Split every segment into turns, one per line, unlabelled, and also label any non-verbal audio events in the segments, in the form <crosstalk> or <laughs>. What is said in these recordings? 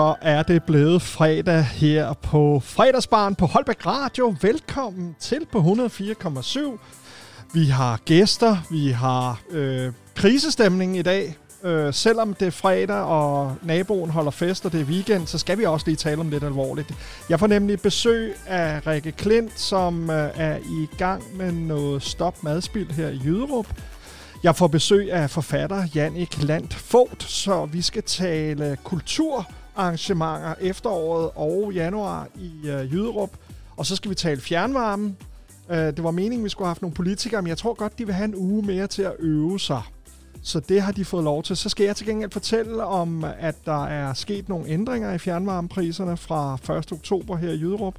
Så er det blevet fredag her på fredagsbarn på Holbæk Radio. Velkommen til på 104,7. Vi har gæster, vi har øh, krisestemning i dag. Øh, selvom det er fredag, og naboen holder fest, og det er weekend, så skal vi også lige tale om lidt alvorligt. Jeg får nemlig besøg af Rikke Klint, som øh, er i gang med noget stop madspild her i Jyderup. Jeg får besøg af forfatter Jannik Land Fogt, så vi skal tale kultur, arrangementer efteråret og januar i øh, Jyderup. Og så skal vi tale fjernvarme. Øh, det var meningen, vi skulle have haft nogle politikere, men jeg tror godt, de vil have en uge mere til at øve sig. Så det har de fået lov til. Så skal jeg til gengæld fortælle om, at der er sket nogle ændringer i fjernvarmepriserne fra 1. oktober her i Jyderup.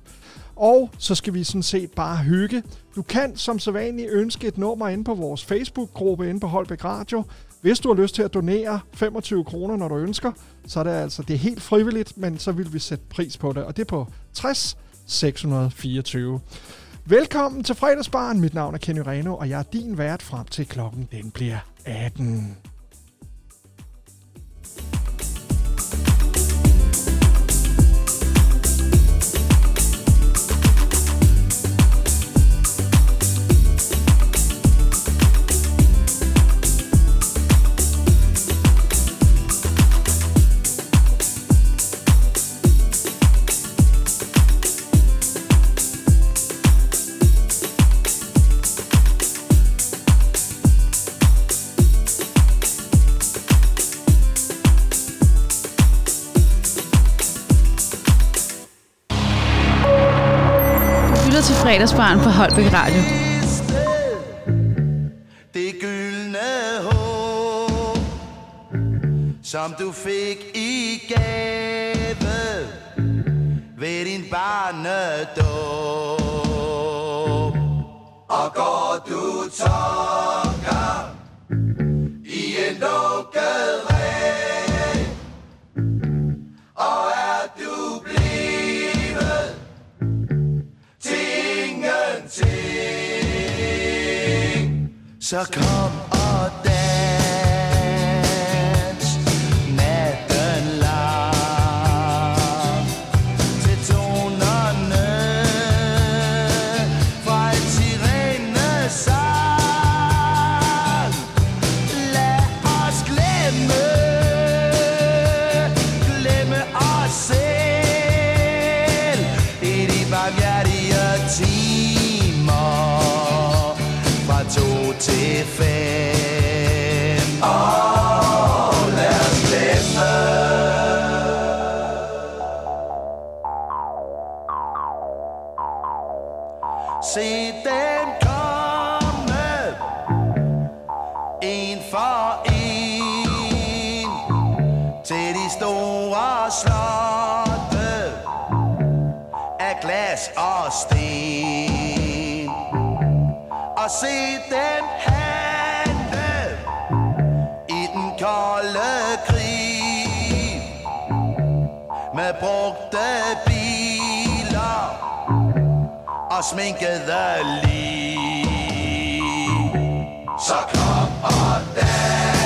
Og så skal vi sådan set bare hygge. Du kan som sædvanligt ønske et nummer inde på vores Facebook-gruppe inde på Holbæk Radio. Hvis du har lyst til at donere 25 kroner, når du ønsker, så er det altså det er helt frivilligt, men så vil vi sætte pris på det. Og det er på 60 624. Velkommen til fredagsbaren. Mit navn er Kenny Reno, og jeg er din vært frem til klokken den bliver 18.
fredagsbarn på Holbæk Radio.
Det gyldne håb, som du fik i gave ved din barnedåb. Og går du tokker så glas og sten Og se dem handle I den kolde krig Med brugte biler og sminkede lige. Så kom og dans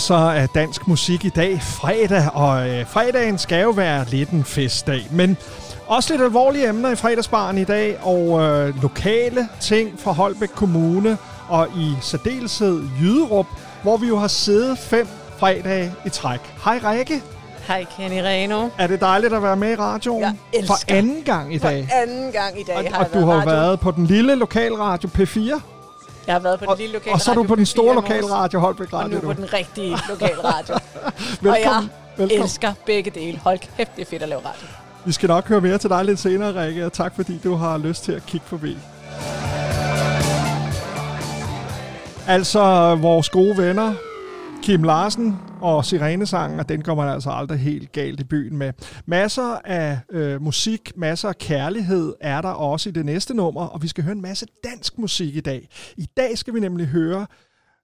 masser af dansk musik i dag, fredag, og øh, fredagen skal jo være lidt en festdag. Men også lidt alvorlige emner i fredagsbaren i dag, og øh, lokale ting fra Holbæk Kommune, og i særdeleshed Jyderup, hvor vi jo har siddet fem fredage i træk. Hej Rikke,
Hej Kenny Reno.
er det dejligt at være med i radioen?
Jeg elsker.
For anden gang i dag.
For anden gang i dag
Og,
har
og
jeg
du har
radio.
været på den lille lokalradio P4,
Jeg har været på den
og,
lille lokale
og så er du
radio
på den
P4
store
i morges,
lokalradio Holbæk
Og
Radio.
nu på den rigtige lokalradio. <laughs> og
Velkommen.
jeg
Velkommen.
elsker begge dele. Hold kæft, det er fedt at lave radio.
Vi skal nok høre mere til dig lidt senere, Rikke, og tak fordi du har lyst til at kigge forbi. Altså, vores gode venner, Kim Larsen og Sirenesangen, og den kommer man altså aldrig helt galt i byen med. Masser af øh, musik, masser af kærlighed er der også i det næste nummer, og vi skal høre en masse dansk musik i dag. I dag skal vi nemlig høre,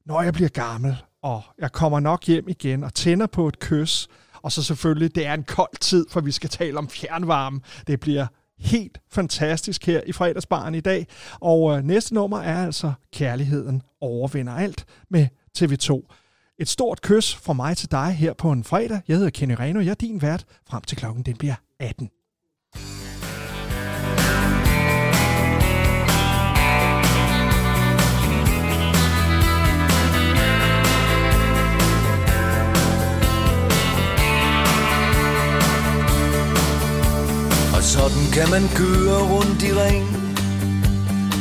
når jeg bliver gammel, og jeg kommer nok hjem igen og tænder på et kys, og så selvfølgelig, det er en kold tid, for vi skal tale om fjernvarme. Det bliver helt fantastisk her i fredagsbaren i dag. Og øh, næste nummer er altså Kærligheden overvinder alt med TV2. Et stort kys fra mig til dig her på en fredag. Jeg hedder Kenny Reno, jeg er din vært, frem til klokken den bliver 18.
Og sådan kan man køre rundt i ring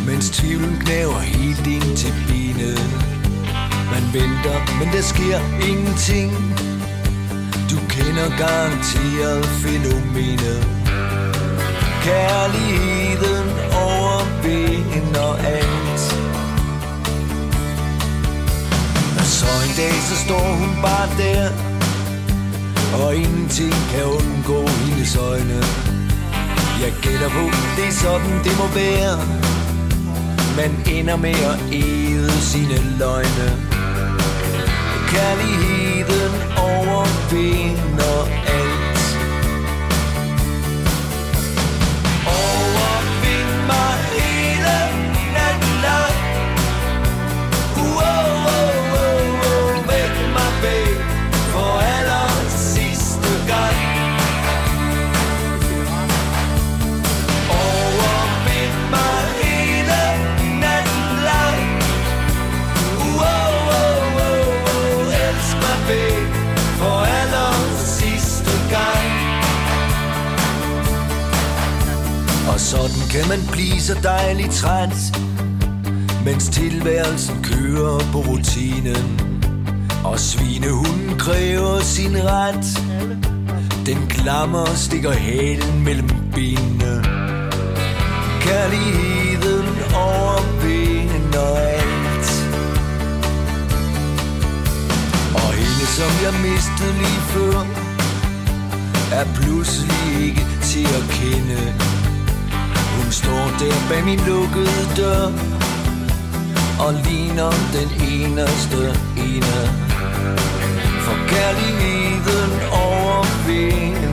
Mens tvivlen knæver helt ind til benet man venter, men der sker ingenting. Du kender garanteret fænomenet. Kærligheden overvinder alt. Og så en dag, så står hun bare der. Og ingenting kan undgå hendes øjne. Jeg gætter på, det er sådan det må være. Man ender med at æde sine løgne. Kærligheden overvinder. Kan man blive så dejligt træt Mens tilværelsen kører på rutinen. Og svinehunden kræver sin ret. Den klammer stikker halen mellem benene. Kærligheden over benen og alt. Og hende som jeg mistede lige før Er pludselig ikke til at kende. Hun står der bag min lukkede dør Og ligner den eneste ene. For kærligheden overvinder.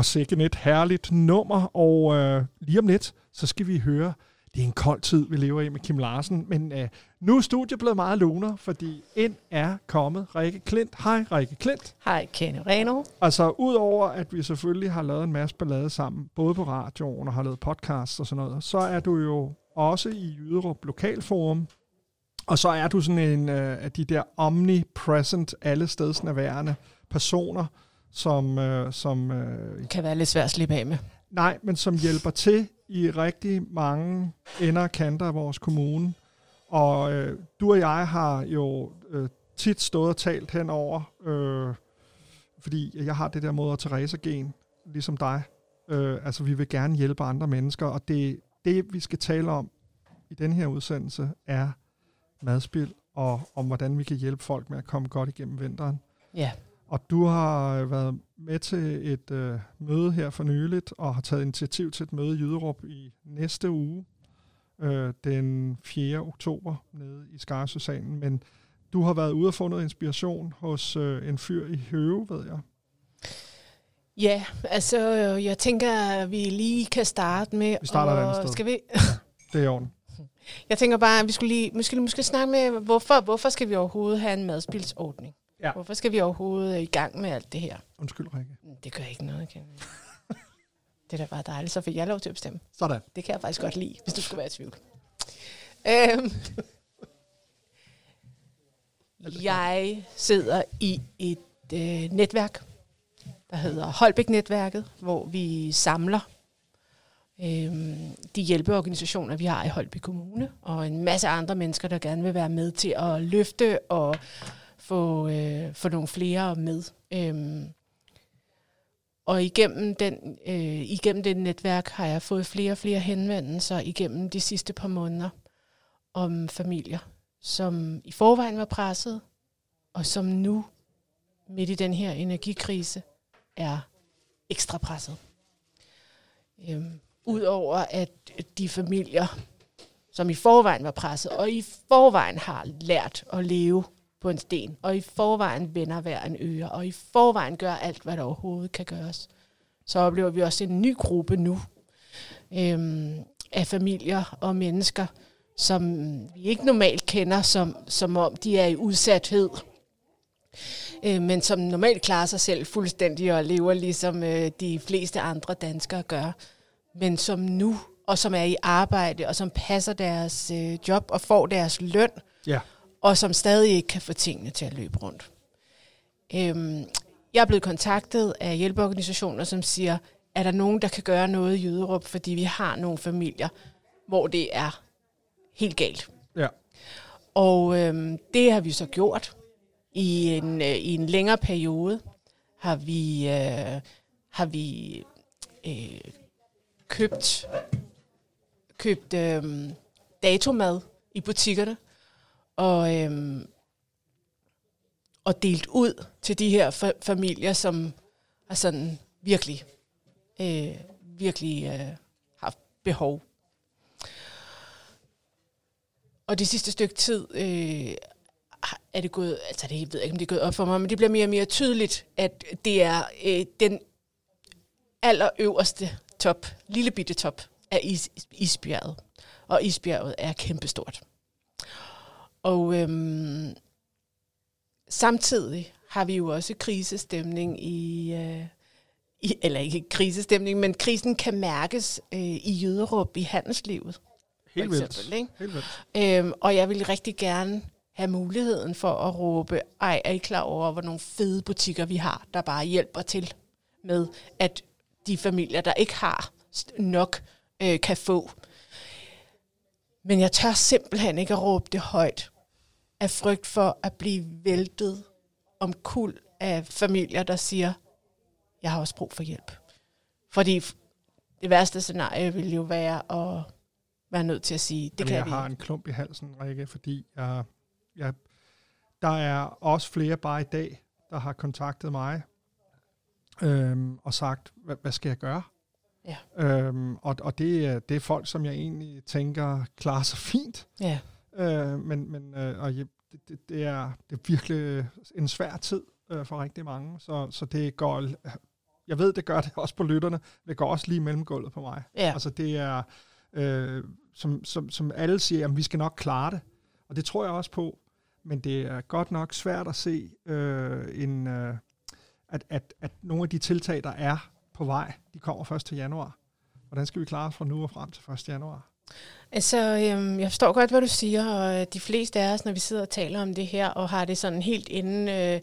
Åh, sikkert et herligt nummer, og øh, lige om lidt, så skal vi høre, det er en kold tid, vi lever i med Kim Larsen, men øh, nu er studiet blevet meget luner, fordi ind er kommet Rikke Klint. Hej, Rikke Klint.
Hej, Kenny Reno.
Altså, udover at vi selvfølgelig har lavet en masse ballade sammen, både på radioen og har lavet podcasts og sådan noget, så er du jo også i Jyderup Lokalforum, og så er du sådan en øh, af de der omnipresent, alle stedsnærværende personer, som, øh, som øh,
kan være lidt svært at slippe af med.
nej, men som hjælper til i rigtig mange ender og kanter af vores kommune. Og øh, du og jeg har jo øh, tit stået og talt henover, øh, fordi jeg har det der moder Teresa-gen, ligesom dig. Øh, altså, vi vil gerne hjælpe andre mennesker, og det, det, vi skal tale om i den her udsendelse, er madspil, og om hvordan vi kan hjælpe folk med at komme godt igennem vinteren.
Ja.
Og du har øh, været med til et øh, møde her for nyligt, og har taget initiativ til et møde i Jyderup i næste uge, øh, den 4. oktober, nede i Skarsøsalen. Men du har været ude og få noget inspiration hos øh, en fyr i Høve, ved jeg.
Ja, altså øh, jeg tænker, at vi lige kan starte med...
Vi starter et
at-
andet sted.
Skal vi? <laughs>
Det er i orden.
Jeg tænker bare, at vi skulle lige måske, måske snakke med, hvorfor, hvorfor skal vi overhovedet have en madspilsordning?
Ja.
Hvorfor skal vi overhovedet i gang med alt det her?
Undskyld, Rikke.
Det gør ikke noget, Kenny. <laughs> det er da bare dejligt, så fik jeg lov til at bestemme.
Sådan.
Det kan jeg faktisk godt lide, hvis du skulle være i tvivl. Øhm, jeg sidder i et øh, netværk, der hedder Holbæk-netværket, hvor vi samler øhm, de hjælpeorganisationer, vi har i Holbæk Kommune, og en masse andre mennesker, der gerne vil være med til at løfte og få, øh, få nogle flere med. Øhm, og igennem, den, øh, igennem det netværk har jeg fået flere og flere henvendelser igennem de sidste par måneder om familier, som i forvejen var presset, og som nu, midt i den her energikrise, er ekstra presset. Øhm, Udover at de familier, som i forvejen var presset, og i forvejen har lært at leve på en sten, og i forvejen vender hver en øre, og i forvejen gør alt, hvad der overhovedet kan gøres, så oplever vi også en ny gruppe nu øhm, af familier og mennesker, som vi ikke normalt kender, som, som om de er i udsathed, øh, men som normalt klarer sig selv fuldstændig og lever ligesom øh, de fleste andre danskere gør, men som nu, og som er i arbejde, og som passer deres øh, job og får deres løn,
Ja
og som stadig ikke kan få tingene til at løbe rundt. Øhm, jeg er blevet kontaktet af hjælpeorganisationer, som siger, er der nogen, der kan gøre noget i Jyderup, fordi vi har nogle familier, hvor det er helt galt.
Ja.
Og øhm, det har vi så gjort i en, øh, i en længere periode. Har vi, øh, har vi øh, købt, købt øh, datomad i butikkerne og, øhm, og delt ud til de her fa- familier, som har sådan virkelig, øh, virkelig øh, haft behov. Og det sidste stykke tid øh, har- er det gået, altså det jeg ved jeg ikke, om det er gået op for mig, men det bliver mere og mere tydeligt, at det er øh, den allerøverste top, lille bitte top af is, isbjerget. Og isbjerget er kæmpestort. Og øhm, samtidig har vi jo også krisestemning i, øh, i, eller ikke krisestemning, men krisen kan mærkes øh, i Jøderup i handelslivet.
Helt vildt.
ikke?
Helt vildt.
Øhm, og jeg vil rigtig gerne have muligheden for at råbe, ej, er I klar over, hvor nogle fede butikker vi har, der bare hjælper til med, at de familier, der ikke har nok, øh, kan få. Men jeg tør simpelthen ikke at råbe det højt af frygt for at blive væltet om kul af familier, der siger, jeg har også brug for hjælp. Fordi det værste scenarie vil jo være at være nødt til at sige, det
Jamen,
kan
jeg
vi
har en klump i halsen, Rikke, fordi jeg, jeg, der er også flere bare i dag, der har kontaktet mig øhm, og sagt, hvad, hvad skal jeg gøre?
Ja.
Øhm, og og det, er- det er folk, som jeg egentlig tænker klarer sig fint.
Ja.
Øh, men men øh, og jeg, det, det, det, er, det er virkelig en svær tid øh, for rigtig mange, så, så det går... Jeg ved, det gør det også på lytterne. Det går også lige mellem gulvet på mig.
Ja.
Altså det er, øh, som, som, som alle siger, at vi skal nok klare det. Og det tror jeg også på. Men det er godt nok svært at se, øh, en, øh, at, at, at nogle af de tiltag, der er på vej, de kommer først til januar. Hvordan skal vi klare os fra nu og frem til 1. januar?
Altså, øhm, jeg forstår godt, hvad du siger, og øh, de fleste af os, når vi sidder og taler om det her, og har det sådan helt inden, øh,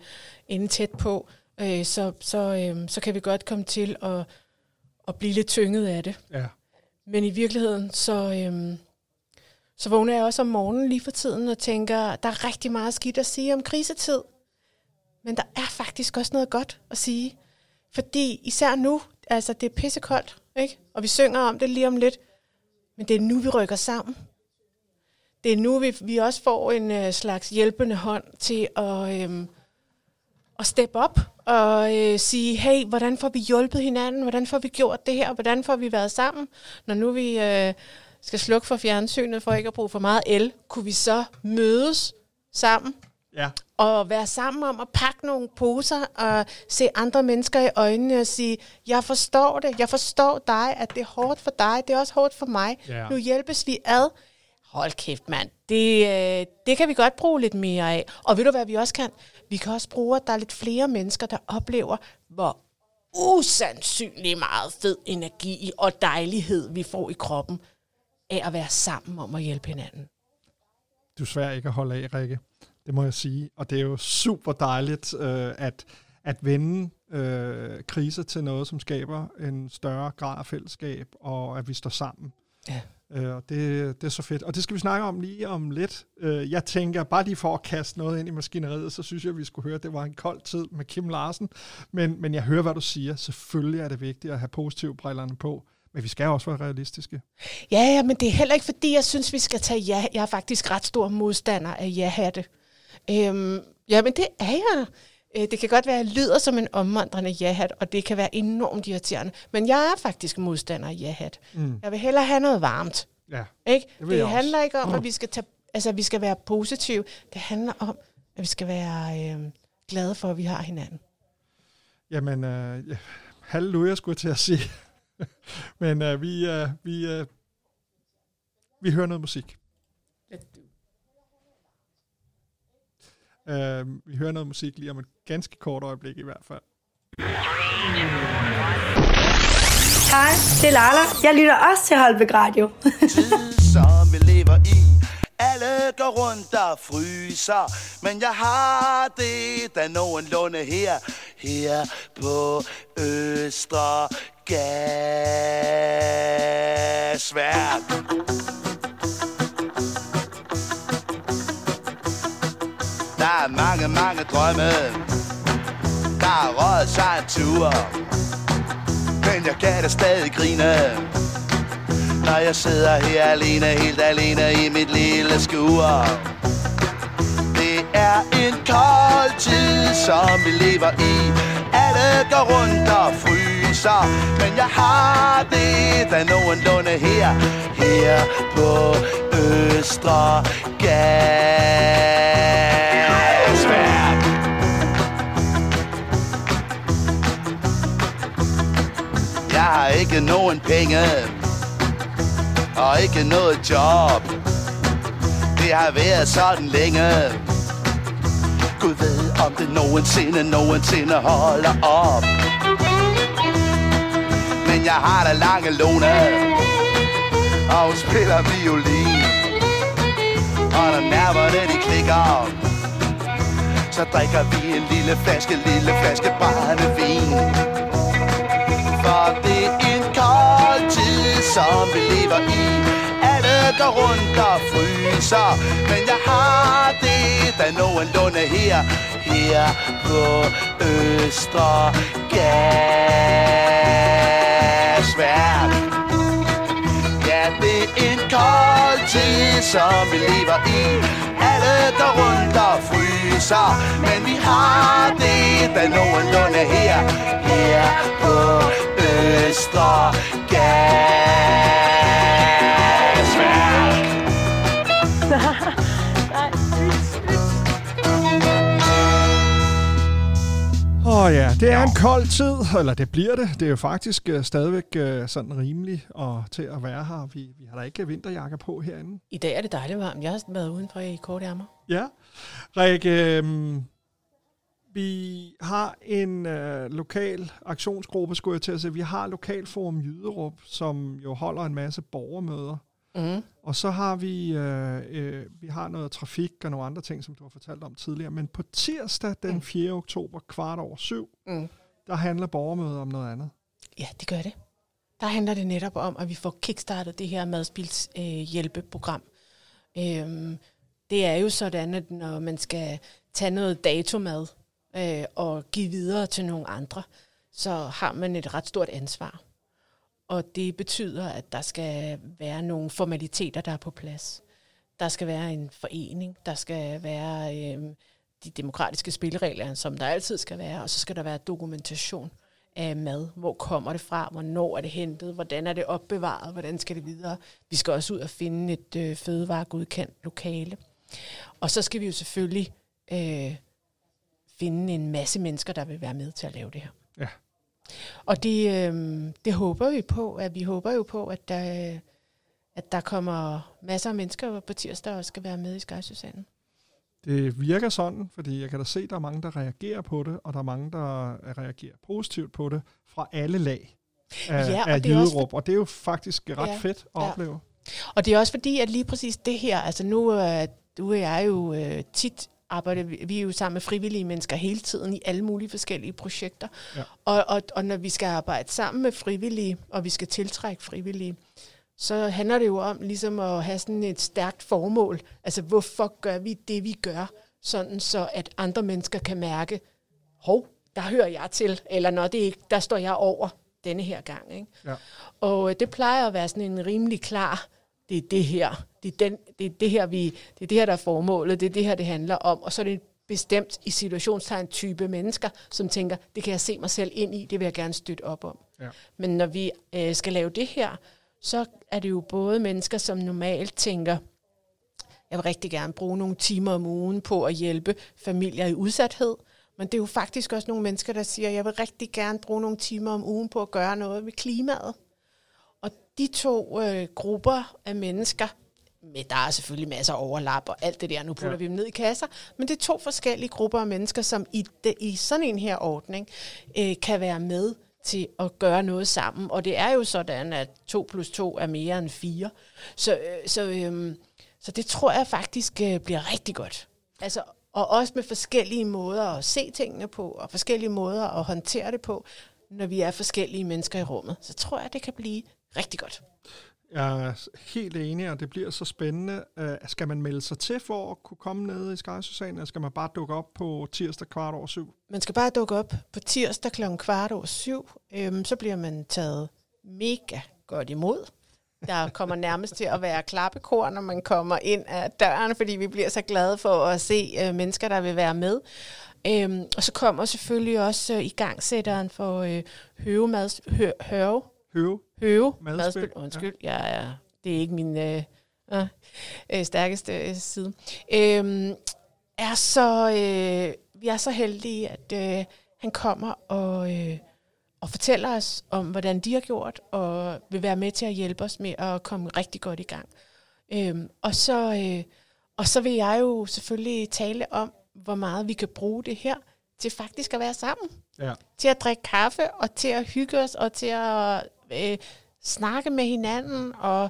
inden tæt på, øh, så, så, øh, så kan vi godt komme til at, at blive lidt tynget af det.
Ja.
Men i virkeligheden, så, øhm, så vågner jeg også om morgenen lige for tiden og tænker, der er rigtig meget skidt at sige om krisetid. Men der er faktisk også noget godt at sige. Fordi især nu, altså det er pissekoldt, ikke? og vi synger om det lige om lidt, men det er nu, vi rykker sammen. Det er nu, vi, vi også får en øh, slags hjælpende hånd til at, øh, at steppe op og øh, sige, hey, hvordan får vi hjulpet hinanden? Hvordan får vi gjort det her? Hvordan får vi været sammen? Når nu vi øh, skal slukke for fjernsynet for ikke at bruge for meget el, kunne vi så mødes sammen
Ja
og være sammen om at pakke nogle poser og se andre mennesker i øjnene og sige, jeg forstår det, jeg forstår dig, at det er hårdt for dig, det er også hårdt for mig.
Ja.
Nu hjælpes vi ad. Hold kæft, mand. Det, øh, det kan vi godt bruge lidt mere af. Og ved du, hvad vi også kan? Vi kan også bruge, at der er lidt flere mennesker, der oplever, hvor usandsynlig meget fed energi og dejlighed, vi får i kroppen af at være sammen om at hjælpe hinanden.
Du svær ikke at holde af, Rikke. Det må jeg sige. Og det er jo super dejligt øh, at, at vende øh, kriser til noget, som skaber en større grad af fællesskab, og at vi står sammen.
Ja.
Øh, og det, det er så fedt. Og det skal vi snakke om lige om lidt. Øh, jeg tænker, bare lige for at kaste noget ind i maskineriet, så synes jeg, at vi skulle høre, at det var en kold tid med Kim Larsen. Men, men jeg hører, hvad du siger. Selvfølgelig er det vigtigt at have positive brillerne på. Men vi skal også være realistiske.
Ja, ja, men det er heller ikke fordi, jeg synes, vi skal tage ja. Jeg er faktisk ret stor modstander af ja-hatte. Øhm, ja, men det er jeg. Øh, Det kan godt være, at jeg lyder som en omvandrende ja-hat, og det kan være enormt irriterende. Men jeg er faktisk modstander af ja-hat.
Mm.
Jeg vil hellere have noget varmt.
Ja.
Ikke?
Det
Det, handler
også.
ikke om, at vi skal, tage, altså, vi skal være positive. Det handler om, at vi skal være øh, glade for, at vi har hinanden.
Jamen, øh, ja, halleluja skulle jeg til at sige. <laughs> Men øh, vi, øh, vi, øh, vi hører noget musik. Øh, vi hører noget musik lige om et ganske kort øjeblik i hvert fald.
Hej, det er Lala. Jeg lytter også til Holbæk Radio.
tid, som vi lever i. Alle går rundt og fryser, men jeg har det da nogenlunde her, her på Østre Gasværk. Er mange, mange drømme, der er røget sig en tur, men jeg kan da stadig grine. Når jeg sidder her alene, helt alene i mit lille skur Det er en kold tid, som vi lever i. Alle går rundt og fryser. Men jeg har det da nogenlunde her. Her på Østre Gade. Ikke nogen penge og ikke noget job. Det har været sådan længe. Gud ved, om det nogensinde, nogensinde holder op. Men jeg har da lange låne, og hun spiller violin. Og når nerverne de klikker, så drikker vi en lille flaske, lille flaske brændevin. For det som vi lever i. Alle går rundt og fryser Men jeg har det da nogenlunde her Her på Østre Gasværk. Ja, det er en kold tid, som vi lever i. Alle går rundt og fryser Men vi har det da nogenlunde her Her på Østre Gasværk.
Åh Nå ja, det er en kold tid, eller det bliver det. Det er jo faktisk uh, stadigvæk uh, sådan rimelig og til at være her. Vi, vi har da ikke vinterjakker på herinde.
I dag er det dejligt varmt. Jeg har været udenfor i kort ærmer.
Ja. Rikke, um, vi har en uh, lokal aktionsgruppe, skulle jeg til at sige. Vi har Lokalforum Jyderup, som jo holder en masse borgermøder.
Mm.
Og så har vi, øh, øh, vi har noget trafik og nogle andre ting, som du har fortalt om tidligere. Men på tirsdag den 4. oktober, kvart over syv,
Mm.
der handler borgermødet om noget andet.
Ja, det gør det. Der handler det netop om, at vi får kickstartet det her madspilshjælpeprogram. Øh, hjælpeprogram. øhm, det er jo sådan, at når man skal tage noget datomad øh, og give videre til nogle andre, så har man et ret stort ansvar. Og det betyder, at der skal være nogle formaliteter, der er på plads. Der skal være en forening, der skal være øh, de demokratiske spilleregler, som der altid skal være, og så skal der være dokumentation af mad. Hvor kommer det fra? Hvornår er det hentet? Hvordan er det opbevaret? Hvordan skal det videre? Vi skal også ud og finde et øh, fødevaregodkendt lokale. Og så skal vi jo selvfølgelig øh, finde en masse mennesker, der vil være med til at lave det her.
Ja.
Og det, øh, det håber vi på, at vi håber jo på, at der, at der kommer masser af mennesker på tirsdag, også skal være med i Skysøsanden.
Det virker sådan, fordi jeg kan da se, at der er mange, der reagerer på det, og der er mange, der reagerer positivt på det fra alle lag af,
Ja, og
af
det er også.
Og det er jo faktisk ret
Ja,
fedt at
ja.
opleve.
Og det er også fordi, at lige præcis det her, altså nu, øh, du og jeg jo øh, tit arbejder, vi vi er jo sammen med frivillige mennesker hele tiden i alle mulige forskellige projekter.
Ja.
Og, og, og når vi skal arbejde sammen med frivillige, og vi skal tiltrække frivillige, så handler det jo om ligesom at have sådan et stærkt formål. Altså, hvorfor gør vi det, vi gør? Sådan så, at andre mennesker kan mærke, hov, der hører jeg til, eller når det ikke, der står jeg over denne her gang. Ikke?
Ja.
Og øh, det plejer at være sådan en rimelig klar, det er det her, det er, den, det er det her, vi, det er det her, der er formålet, det er det her, det handler om. Og så er det en bestemt i situationstegn type mennesker, som tænker, det kan jeg se mig selv ind i, det vil jeg gerne støtte op om.
Ja.
Men når vi øh, skal lave det her, så er det jo både mennesker, som normalt tænker, jeg vil rigtig gerne bruge nogle timer om ugen på at hjælpe familier i udsathed, men det er jo faktisk også nogle mennesker, der siger, jeg vil rigtig gerne bruge nogle timer om ugen på at gøre noget ved klimaet. De to øh, grupper af mennesker, med, der er selvfølgelig masser af overlap og alt det der, nu putter ja. vi dem ned i kasser, men det er to forskellige grupper af mennesker, som i, de, i sådan en her ordning øh, kan være med til at gøre noget sammen. Og det er jo sådan, at 2 plus 2 er mere end 4. Så, øh, så, øh, så det tror jeg faktisk øh, bliver rigtig godt. Altså, og også med forskellige måder at se tingene på, og forskellige måder at håndtere det på, når vi er forskellige mennesker i rummet. Så tror jeg, det kan blive rigtig godt.
Jeg er helt enig, og det bliver så spændende. Uh, skal man melde sig til for at kunne komme ned i Skysøsanden, eller skal man bare dukke op på tirsdag kvart over syv?
Man skal bare dukke op på tirsdag kl. kvart over syv. Øhm, så bliver man taget mega godt imod. Der kommer <laughs> nærmest til at være klappekor, når man kommer ind af døren, fordi vi bliver så glade for at se øh, mennesker, der vil være med. Øhm, og så kommer selvfølgelig også øh, i gangsætteren for øh, høvemads, hø, høve,
Høve?
Høve
Madspil,
madspil. Undskyld, ja. jeg er, det er ikke min øh, øh, øh, stærkeste øh, side. Øhm, er så, øh, vi er så heldige, at øh, han kommer og, øh, og fortæller os om, hvordan de har gjort, og vil være med til at hjælpe os med at komme rigtig godt i gang. Øhm, og, så, øh, og så vil jeg jo selvfølgelig tale om, hvor meget vi kan bruge det her til faktisk at være sammen
Ja.
til at drikke kaffe, og til at hygge os, og til at øh, snakke med hinanden, og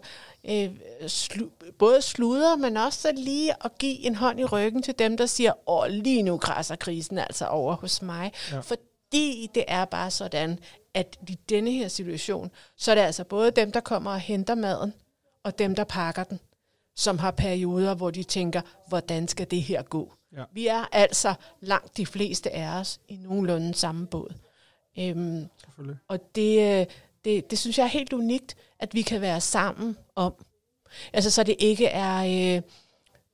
øh, slu- både sludre, men også så lige at give en hånd i ryggen til dem, der siger, åh, lige nu græsser krisen altså over hos mig.
Ja.
Fordi det er bare sådan, at i denne her situation, så er det altså både dem, der kommer og henter maden, og dem, der pakker den, som har perioder, hvor de tænker, hvordan skal det her gå?
Ja.
Vi er altså langt de fleste af os i nogenlunde samme båd. Øhm, og det, øh, det, det synes jeg er helt unikt, at vi kan være sammen om. Altså så det ikke er øh,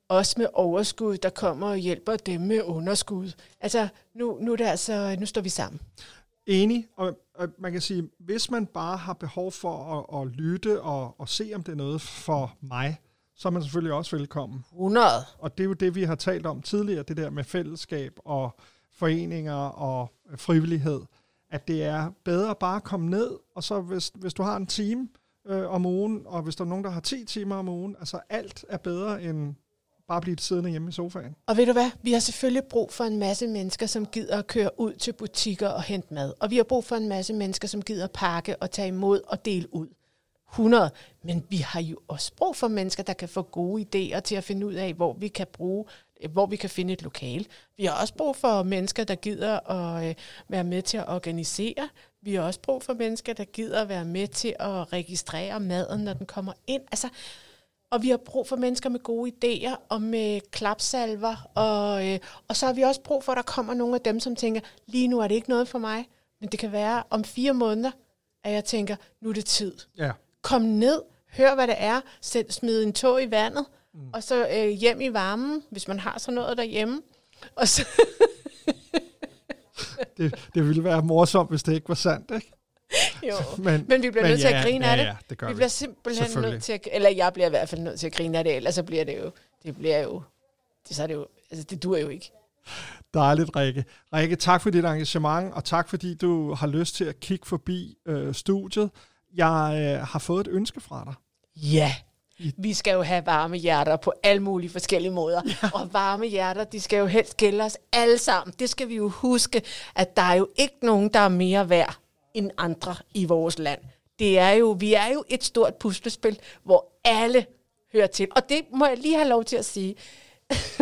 os med overskud, der kommer og hjælper dem med underskud. Altså nu, nu, er det altså, nu står vi sammen.
Enig, og, og man kan sige, hvis man bare har behov for at, at lytte og, og se, om det er noget for mig, så er man selvfølgelig også velkommen.
100.
Og det er jo det, vi har talt om tidligere, det der med fællesskab og foreninger og frivillighed, at det er bedre bare at komme ned, og så hvis, hvis du har en time øh, om ugen, og hvis der er nogen, der har 10 timer om ugen, altså alt er bedre end bare blive siddende hjemme i sofaen.
Og ved du hvad? Vi har selvfølgelig brug for en masse mennesker, som gider at køre ud til butikker og hente mad. Og vi har brug for en masse mennesker, som gider at pakke og tage imod og dele ud. 100. Men vi har jo også brug for mennesker, der kan få gode idéer til at finde ud af, hvor vi kan bruge øh, hvor vi kan finde et lokal. Vi har også brug for mennesker, der gider at øh, være med til at organisere. Vi har også brug for mennesker, der gider at være med til at registrere maden, når den kommer ind. Altså, og vi har brug for mennesker med gode idéer og med klapsalver. Og, øh, og så har vi også brug for, at der kommer nogle af dem, som tænker, lige nu er det ikke noget for mig, men det kan være om fire måneder, at jeg tænker, nu er det tid.
Ja.
Kom ned, hør hvad det er, sæt, smid en tog i vandet, mm. og så øh, hjem i varmen, hvis man har sådan noget derhjemme. Og så <laughs>
det, det ville være morsomt, hvis det ikke var sandt, ikke? <laughs>
jo, <laughs> men, men vi bliver men nødt ja, til at grine
ja,
af det.
Ja, det gør
vi
vi
bliver simpelthen nødt til at, eller jeg bliver i hvert fald nødt til at grine af det, ellers så bliver det jo, det bliver jo, det, så er det jo, altså det dur jo ikke.
Dejligt, Rikke. Rikke, tak for dit engagement, og tak fordi du har lyst til at kigge forbi øh, studiet. Jeg øh, har fået et ønske fra dig.
Ja, vi skal jo have varme hjerter på alle mulige forskellige måder. Ja. <laughs> Og varme hjerter, de skal jo helst gælde os alle sammen. Det skal vi jo huske, at der er jo ikke nogen, der er mere værd end andre i vores land. Det er jo, vi er jo et stort puslespil, hvor alle hører til. Og det må jeg lige have lov til at sige. <laughs>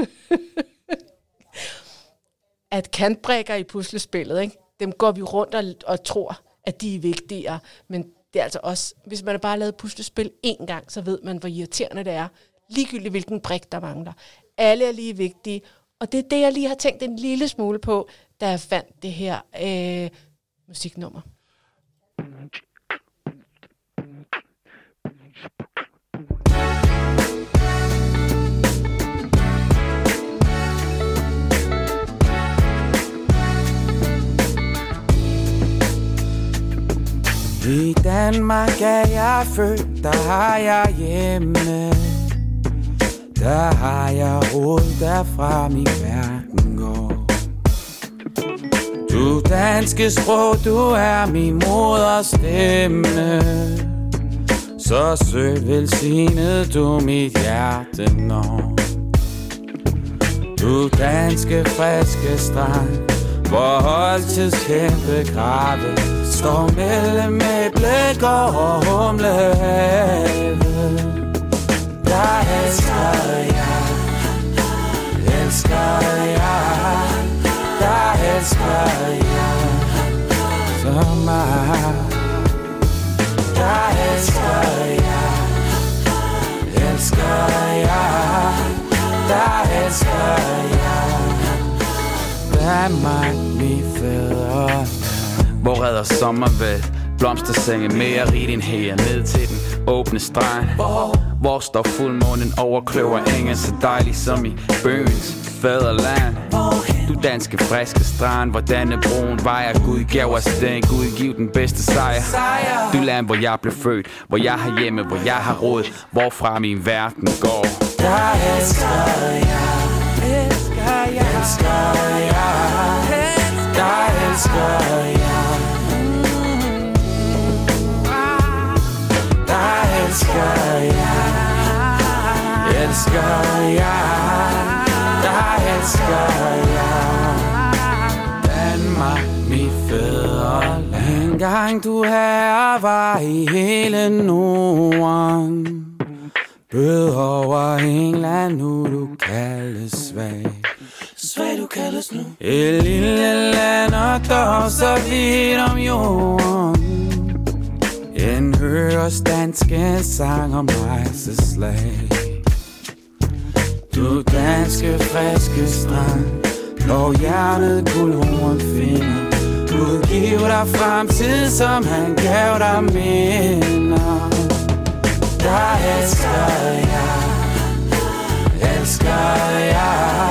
at kantbrækker i puslespillet, ikke? dem går vi rundt og, og tror, at de er vigtigere. Men det er altså også, hvis man har bare lavet puslespil én gang, så ved man, hvor irriterende det er. Ligegyldigt hvilken brik, der mangler. Alle er lige vigtige. Og det er det, jeg lige har tænkt en lille smule på, da jeg fandt det her øh, musiknummer. Mm.
I Danmark er jeg født, der har jeg hjemme. Der har jeg råd derfra min verden går. Du danske sprog, du er min moders stemme. Så sødt velsignet du mit hjerte når. Du danske friske strand. Hvor holdtids kæmpe grave Står mellem med blæk og humlehave Der elsker jeg Elsker jeg Der elsker jeg Så meget Der elsker jeg Elsker jeg Der elsker jeg Danmark, min fædre. Hvor redder sommervæld Blomstersenge mere rigt end her. Ned til den åbne strand. Hvor står fuldmånen over kløver engen Så dejlig som i bøgens fædreland? Du danske friske strand Hvor denne broen vejer. Gud gav os den Gud giv den bedste sejr. Du land hvor jeg blev født Hvor jeg har hjemme Hvor jeg har råd Hvorfra min verden går. Der elsker jeg Elsker jeg Elsker jeg Der elsker jeg elsker jeg Elsker elsker jeg Danmark, mit fædreland En gang du her var i hele Norden. Bød over England, nu du kaldes svag Svag du kaldes nu Et lille land og dog så vidt om jorden en høres danske sang om rejseslag Du danske friske strand Blå hjertet guldhorn finder Gud giver dig fremtid, som han gav dig minder Der elsker jeg Elsker jeg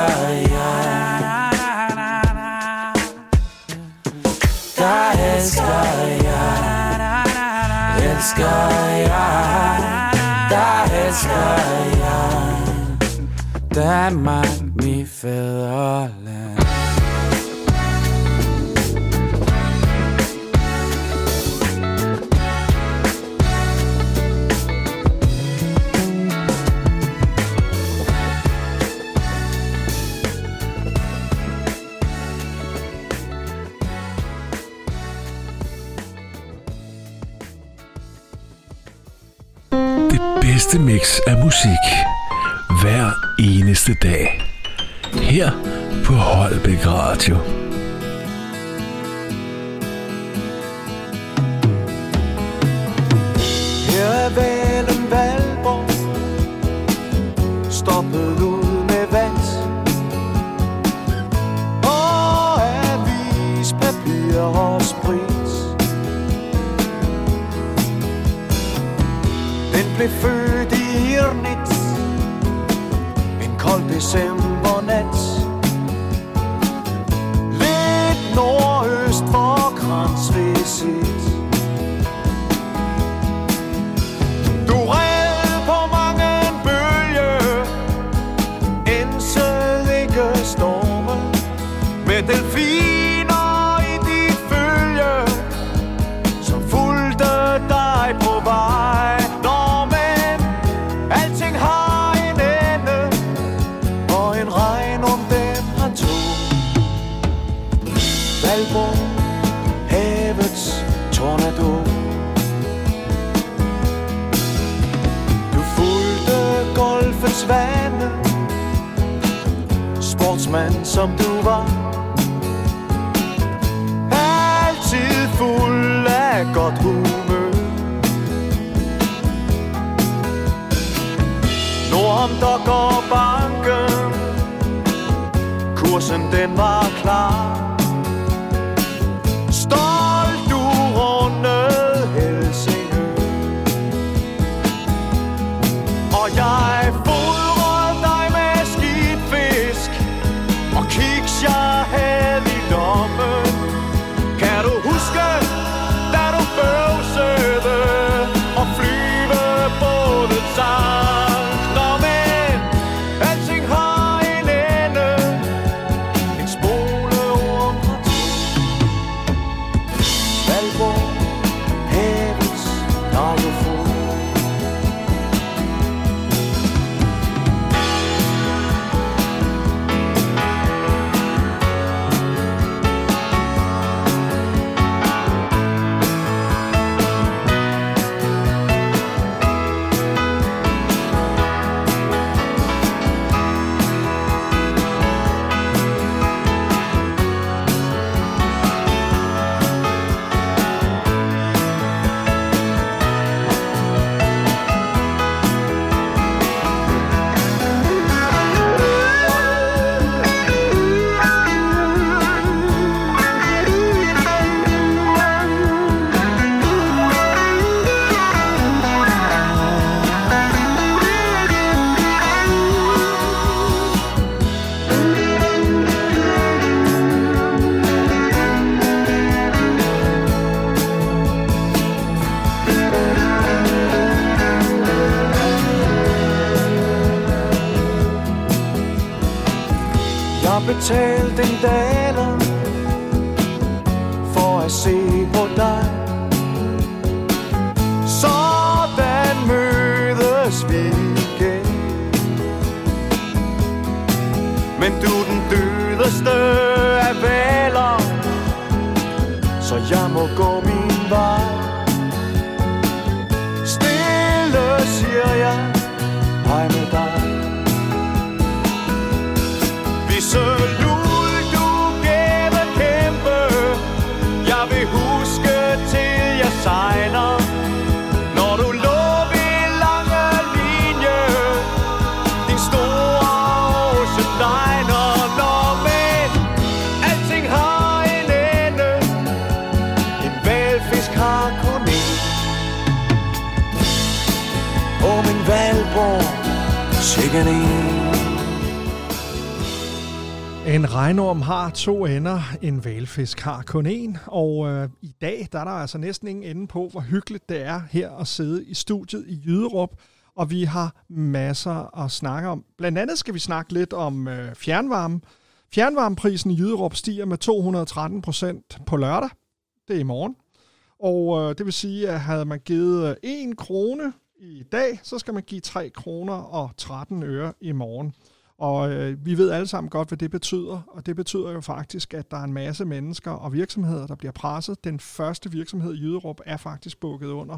elsker jeg, der elsker jeg.
Danmark, mit fædreland.
bedste mix af musik hver eneste dag. Her på Holbæk Radio.
Her er valen Valborg stoppet befühlt ihr nichts mit kalten Bonnet. som du var. Altid fuld af godt humør. Nord om der går banken. Kursen den var klar. Har to
ender, en valfisk har kun en, og øh, i dag der er der altså næsten ingen ende på, hvor hyggeligt det er her at sidde i studiet i Jyderup, og vi har masser at snakke om. Blandt andet skal vi snakke lidt om øh, fjernvarme. Fjernvarmeprisen i Jyderup stiger med 213 procent på lørdag. Det er i morgen. Og øh, det vil sige, at havde man givet øh, 1 krone i dag, så skal man give 3 kroner og 13 øre i morgen. Og øh, vi ved alle sammen godt, hvad det betyder, og det betyder jo faktisk, at der er en masse mennesker og virksomheder, der bliver presset. Den første virksomhed i Jyderup er faktisk bukket under.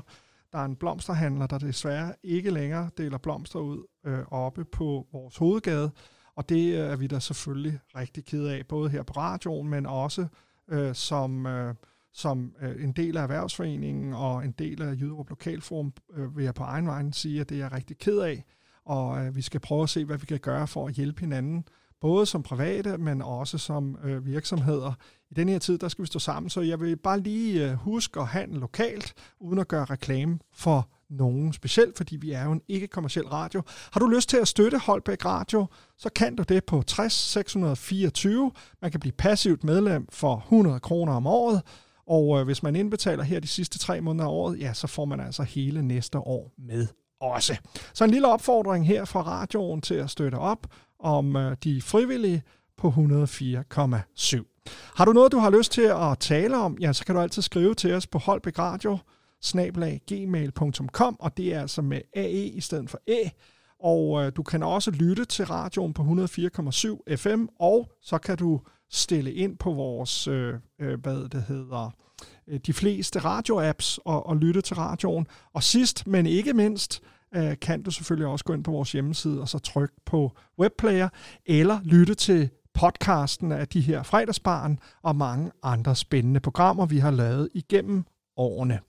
Der er en blomsterhandler, der desværre ikke længere deler blomster ud øh, oppe på vores hovedgade, og det er vi da selvfølgelig rigtig ked af, både her på radioen, men også øh, som, øh, som øh, en del af erhvervsforeningen og en del af Jyderup Lokalforum, øh, vil jeg på egen vej sige, at det er jeg rigtig ked af og øh, vi skal prøve at se, hvad vi kan gøre for at hjælpe hinanden, både som private, men også som øh, virksomheder. I den her tid, der skal vi stå sammen, så jeg vil bare lige øh, huske at handle lokalt, uden at gøre reklame for nogen specielt, fordi vi er jo en ikke-kommersiel radio. Har du lyst til at støtte Holbæk Radio, så kan du det på 60 624. Man kan blive passivt medlem for 100 kroner om året, og øh, hvis man indbetaler her de sidste tre måneder af året, ja, så får man altså hele næste år med også. Så en lille opfordring her fra radioen til at støtte op om øh, de frivillige på 104,7. Har du noget, du har lyst til at tale om, ja, så kan du altid skrive til os på Holbæk Radio, gmail.com, og det er altså med AE i stedet for A. Og øh, du kan også lytte til radioen på 104,7 FM, og så kan du stille ind på vores, øh, øh, hvad det hedder, øh, Øh, de fleste radioapps og, og lytte til radioen. Og sidst, men ikke mindst, øh, kan du selvfølgelig også gå ind på vores hjemmeside og så trykke på webplayer, eller lytte til podcasten af de her fredagsbarn og mange andre spændende programmer, vi har lavet igennem årene.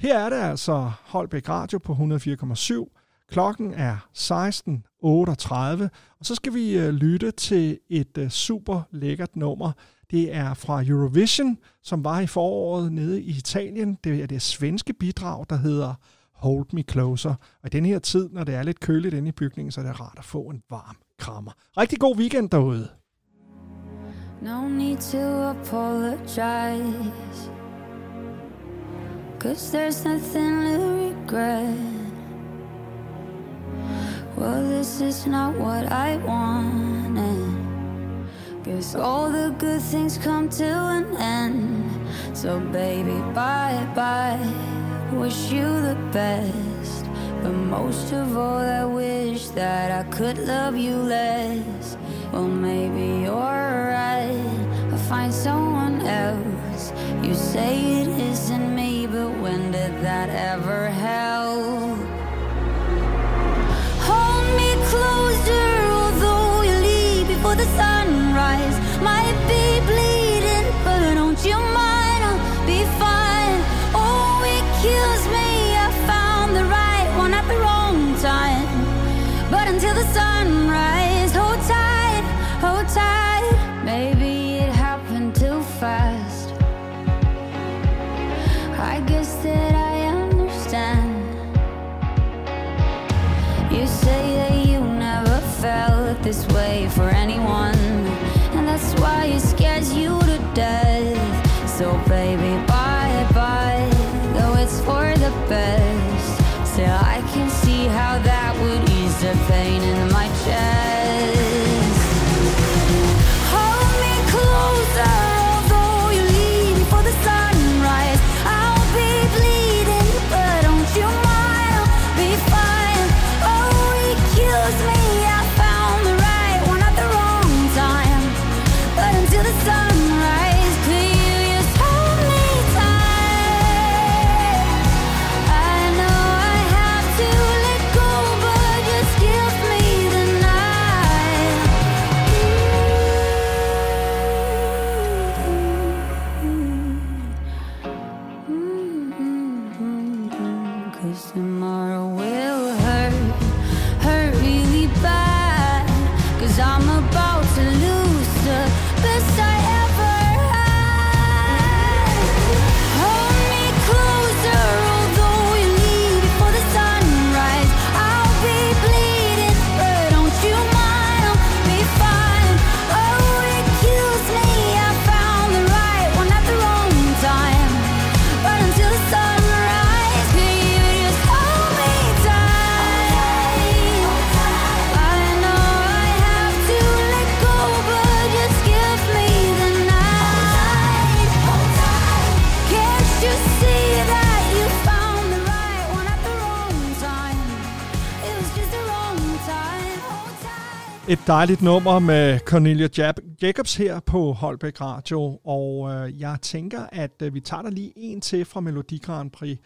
Her er det altså Holbæk Radio på 104,7. Klokken er 16.38, og så skal vi øh, lytte til et super lækkert nummer. Det er fra Eurovision, som var i foråret nede i Italien. Det er det svenske bidrag, der hedder Hold Me Closer. Og i den her tid, når det er lidt køligt inde i bygningen, så er det rart at få en varm krammer. Rigtig god weekend derude. No need to apologize Cause there's nothing to regret Well, this is not what I wanted Guess all the good things come to an end So baby, bye-bye wish you the best. But most of all, I wish that I could love you less. Well, maybe you're right. I'll find someone else. You say it isn't me, but when did that ever help? Might be bleeding, but don't you Et dejligt nummer med Cornelia Jab- Jacobs her på Holbæk Radio, og øh, jeg tænker, at øh, vi tager der lige en til fra Melodi Grand Prix.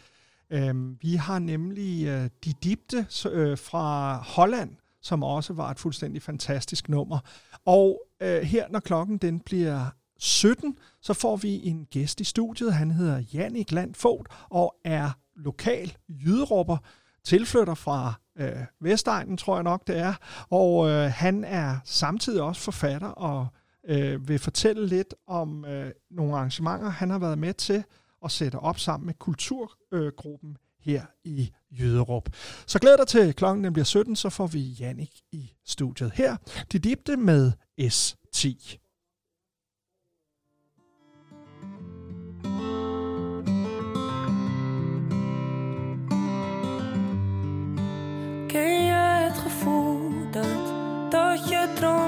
Øhm, vi har nemlig øh, De Dibte øh, fra Holland, som også var et fuldstændig fantastisk nummer. Og øh, her, når klokken den bliver 17, så får vi en gæst i studiet. Han hedder Jannik Landfogt og er lokal jyderupper, tilflytter fra øh, Vestegnen, tror jeg nok det er. Og øh, han er samtidig også forfatter og øh, vil fortælle lidt om øh, nogle arrangementer, han har været med til at sætte op sammen med kulturgruppen øh, her i Jyderup. Så glæder dig til klokken den bliver 17, så får vi Jannik i studiet her. De dibte med S10.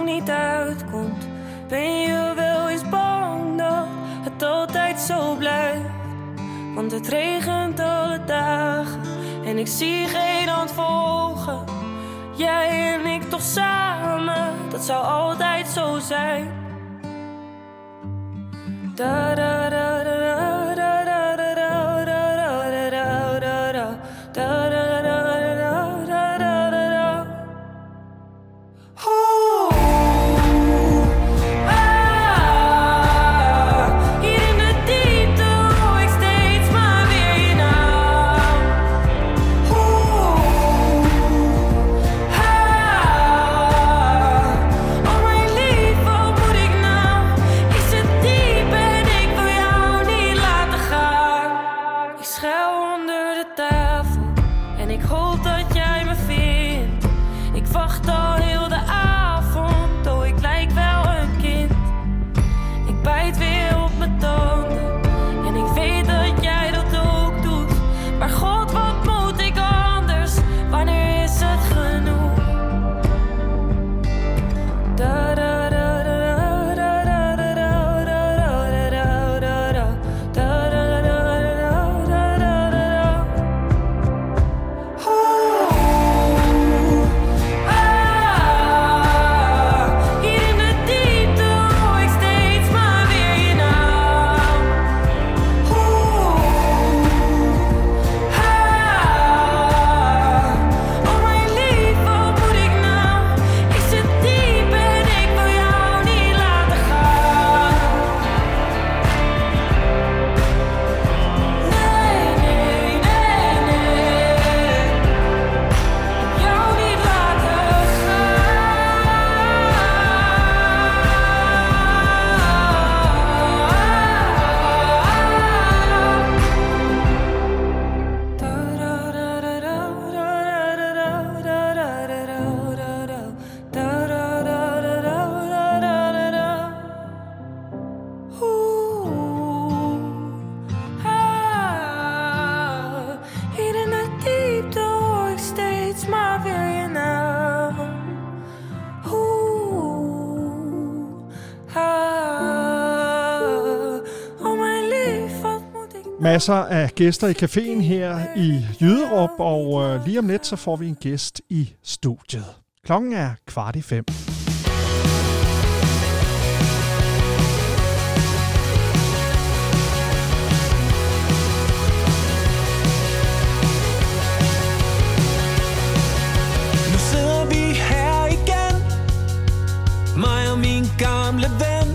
Niet uitkomt? Ben je wel eens bang dat het altijd zo blijft? Want het regent alle dagen en ik zie geen hand volgen. Jij en ik toch samen, dat zou altijd zo zijn. Da da da
masser af gæster i caféen her i Jyderup, og øh, lige om lidt, så får vi en gæst i studiet. Klokken er kvart i fem.
Nu vi her igen min gamle ven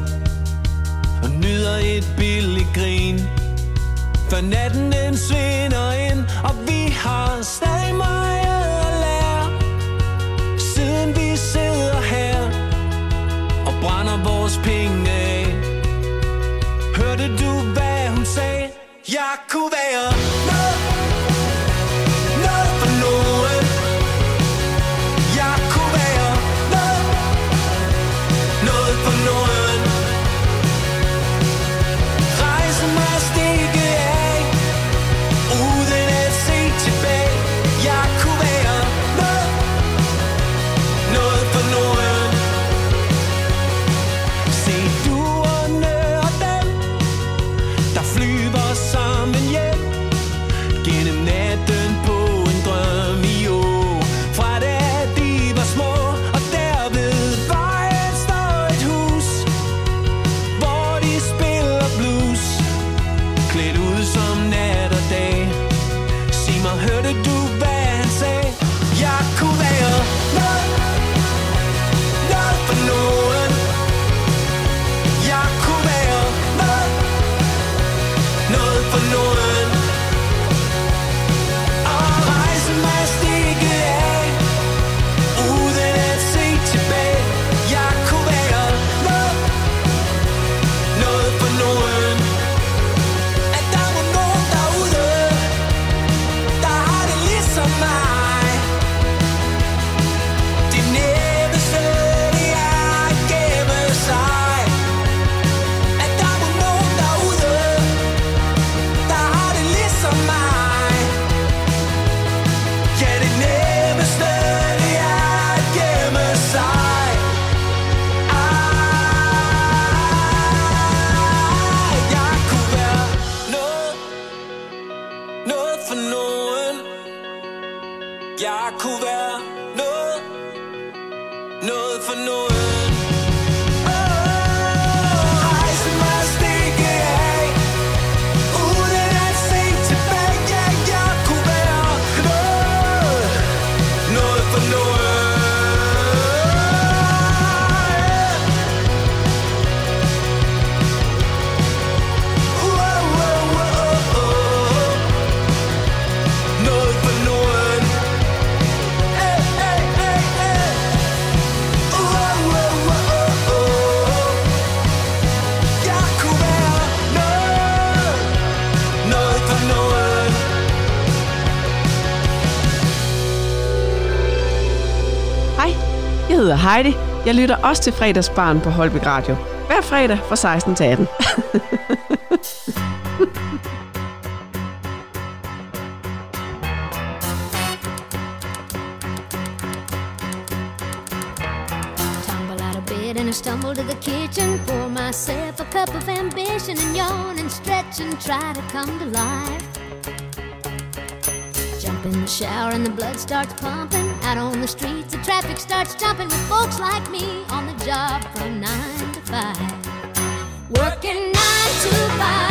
Og nyder et billigt grin for natten den svinder ind Og vi har stadig meget
hedder Heidi. Jeg lytter også til fredagsbarn på Holbæk Radio. Hver fredag fra 16 til 18.
Tumble out and I stumble to the kitchen. Pour myself a cup of ambition and yawn and stretch and try to come to life. Jump in the shower and the blood starts pumping. Out on the streets, the traffic starts jumping with folks like me on the job from nine to five. Working nine to five.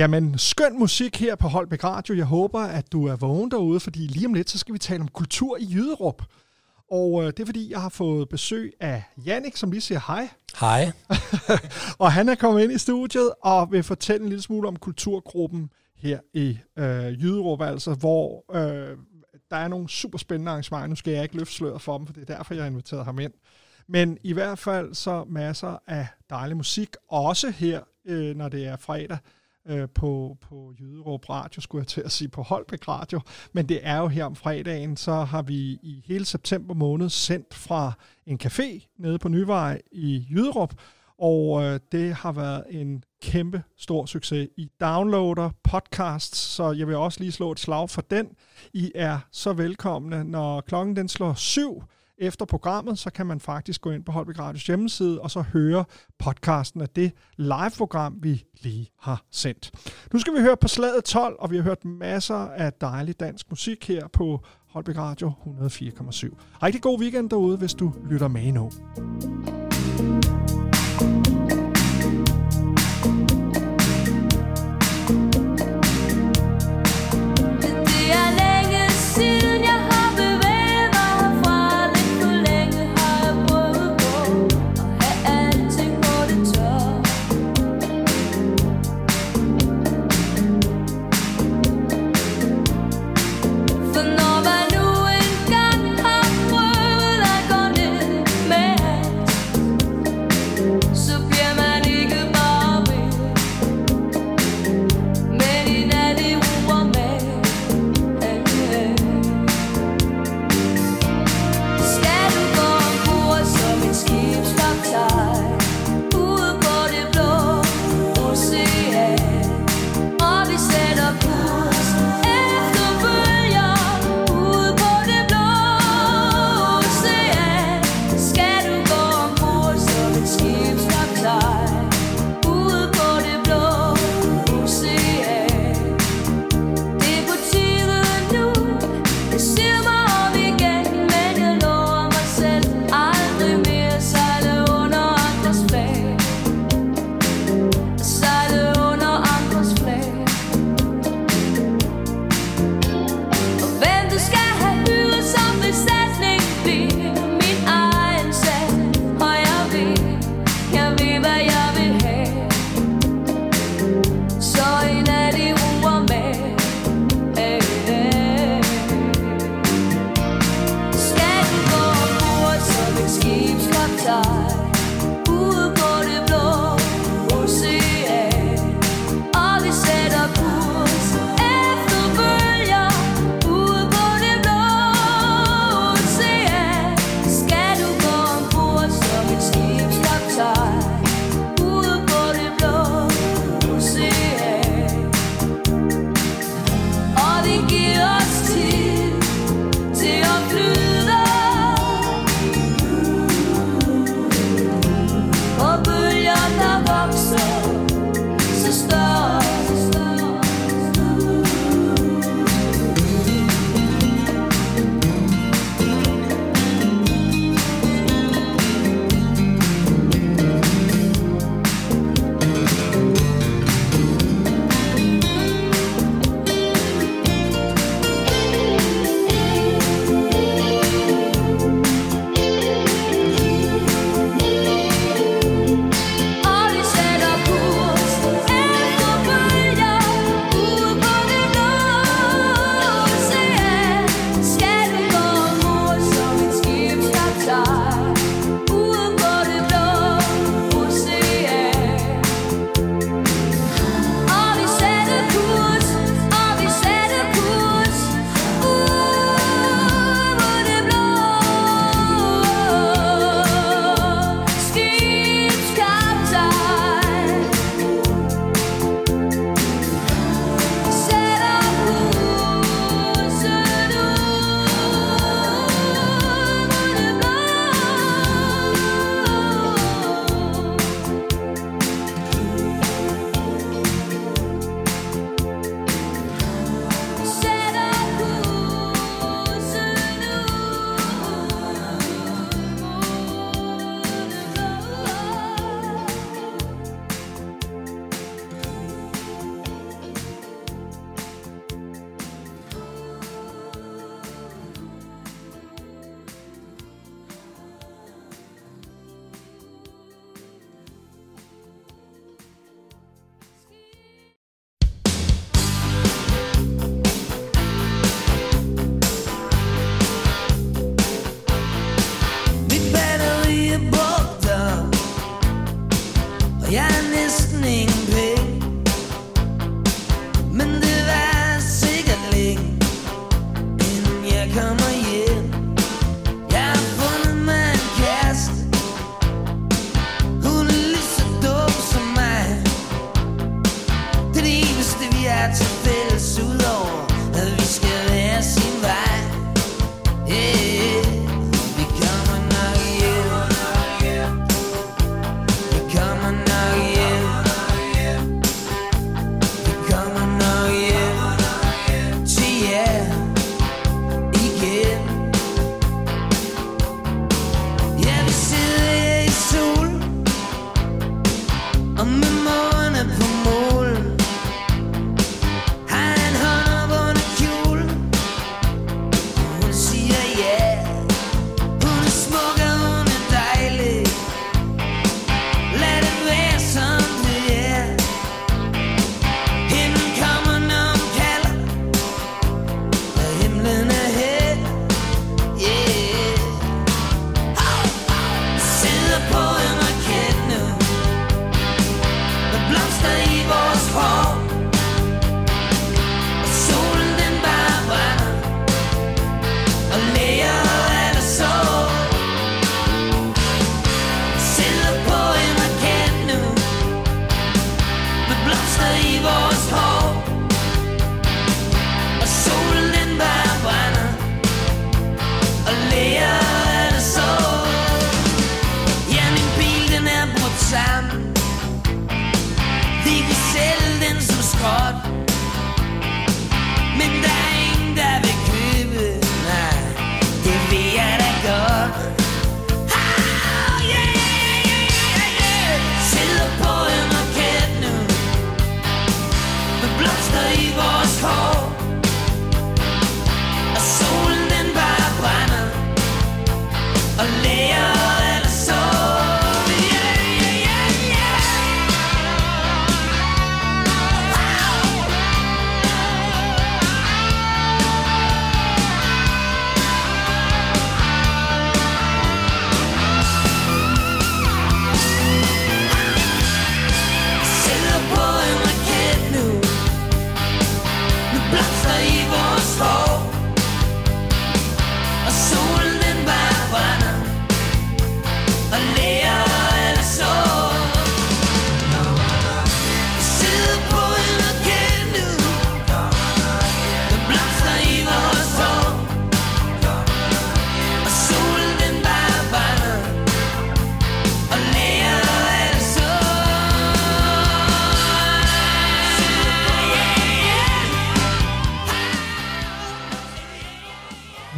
Jamen, skøn musik her på Holbæk Radio. Jeg håber, at du er vågen derude, fordi lige om lidt, så skal vi tale om kultur i Jyderup. Og øh, det er fordi, jeg har fået besøg af Jannik, som lige siger hej.
Hej. <laughs>
og han er kommet ind i studiet og vil fortælle en lille smule om kulturgruppen her i øh, Jyderup, altså hvor øh, der er nogle super spændende arrangementer. Nu skal jeg ikke løfte sløret for dem, for det er derfor, jeg har inviteret ham ind. Men i hvert fald så masser af dejlig musik, også her, øh, når det er fredag øh, på, på Jyderup Radio, skulle jeg til at sige, på Holbæk Radio. Men det er jo her om fredagen, så har vi i hele september måned sendt fra en café nede på Nyvej i Jyderup, og øh, det har været en kæmpe stor succes. I downloader podcasts, så jeg vil også lige slå et slag for den. I er så velkomne, når klokken den slår syv efter programmet, så kan man faktisk gå ind på Holbæk Radios hjemmeside og så høre podcasten af det live-program, vi lige har sendt. Nu skal vi høre på slaget 12, og vi har hørt masser af dejlig dansk musik her på Holbæk Radio 104,7. Rigtig god weekend derude, hvis du lytter med nu.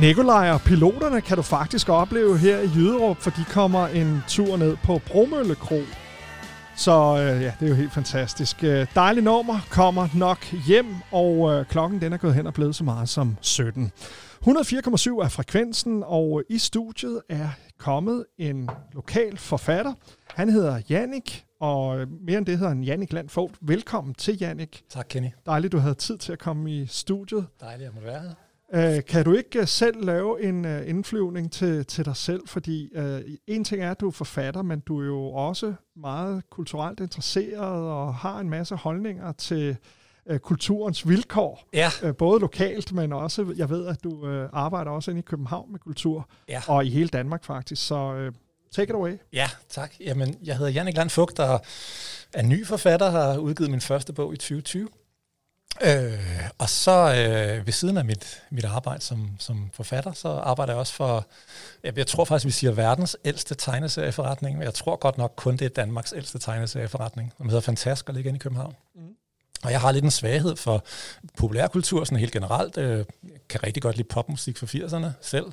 Nikolaj og piloterne kan du faktisk opleve her i Jyderup, for de kommer en tur ned på Bromølle Kro. Så øh, ja, det er jo helt fantastisk. Øh, dejlig nummer kommer nok hjem, og øh, klokken den er gået hen og blevet så meget som 17. 104,7 er frekvensen, og i studiet er kommet en lokal forfatter. Han hedder Jannik, og øh, mere end det hedder han Jannik Landfogt. Velkommen til, Jannik.
Tak, Kenny.
Dejligt, du havde tid til at komme i studiet.
Dejligt, at må være her.
Uh, kan du ikke uh, selv lave en uh, indflyvning til, til dig selv? Fordi uh, en ting er, at du er forfatter, men du er jo også meget kulturelt interesseret og har en masse holdninger til uh, kulturens vilkår.
Ja.
Uh, både lokalt, men også, jeg ved, at du uh, arbejder også inde i København med kultur.
Ja.
Og i hele Danmark faktisk. Så uh, take it away.
Ja, tak. Jamen, jeg hedder Jannik Landfugt, og er ny forfatter, har udgivet min første bog i 2020. Øh, og så øh, ved siden af mit, mit arbejde som, som forfatter, så arbejder jeg også for, jeg, jeg tror faktisk, vi siger verdens ældste tegneserieforretning, men jeg tror godt nok kun, det er Danmarks ældste tegneserieforretning, som hedder Fantask og ligger inde i København. Mm. Og jeg har lidt en svaghed for populærkultur, sådan helt generelt. Jeg øh, kan rigtig godt lide popmusik fra 80'erne selv.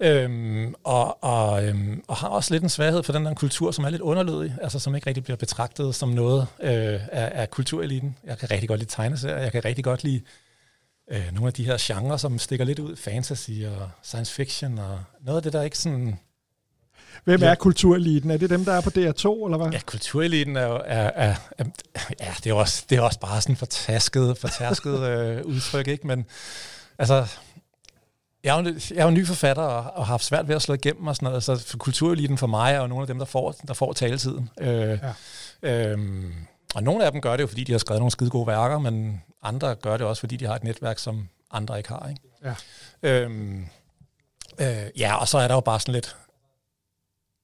Øhm, og, og, øhm, og har også lidt en svaghed for den der kultur, som er lidt underlødig, altså som ikke rigtig bliver betragtet som noget øh, af, af kultureliten. Jeg kan rigtig godt lide tegneserier, jeg kan rigtig godt lide øh, nogle af de her genrer, som stikker lidt ud, fantasy og science fiction, og noget af det, der ikke sådan...
Hvem er kultureliten? Er det dem, der er på DR2, eller hvad?
Ja, kultureliten er jo... Er, er, er, ja, det er, også, det er også bare sådan fortasket, fortasket <laughs> øh, udtryk, ikke? Men altså, jeg er, jo, jeg er jo ny forfatter og, og har haft svært ved at slå igennem og sådan noget, så for kultureliten for mig er jo nogle af dem, der får, der får taletiden. Øh, ja. øhm, og nogle af dem gør det jo, fordi de har skrevet nogle skide gode værker, men andre gør det også, fordi de har et netværk, som andre ikke har. Ikke?
Ja.
Øhm, øh, ja, og så er der jo bare sådan lidt,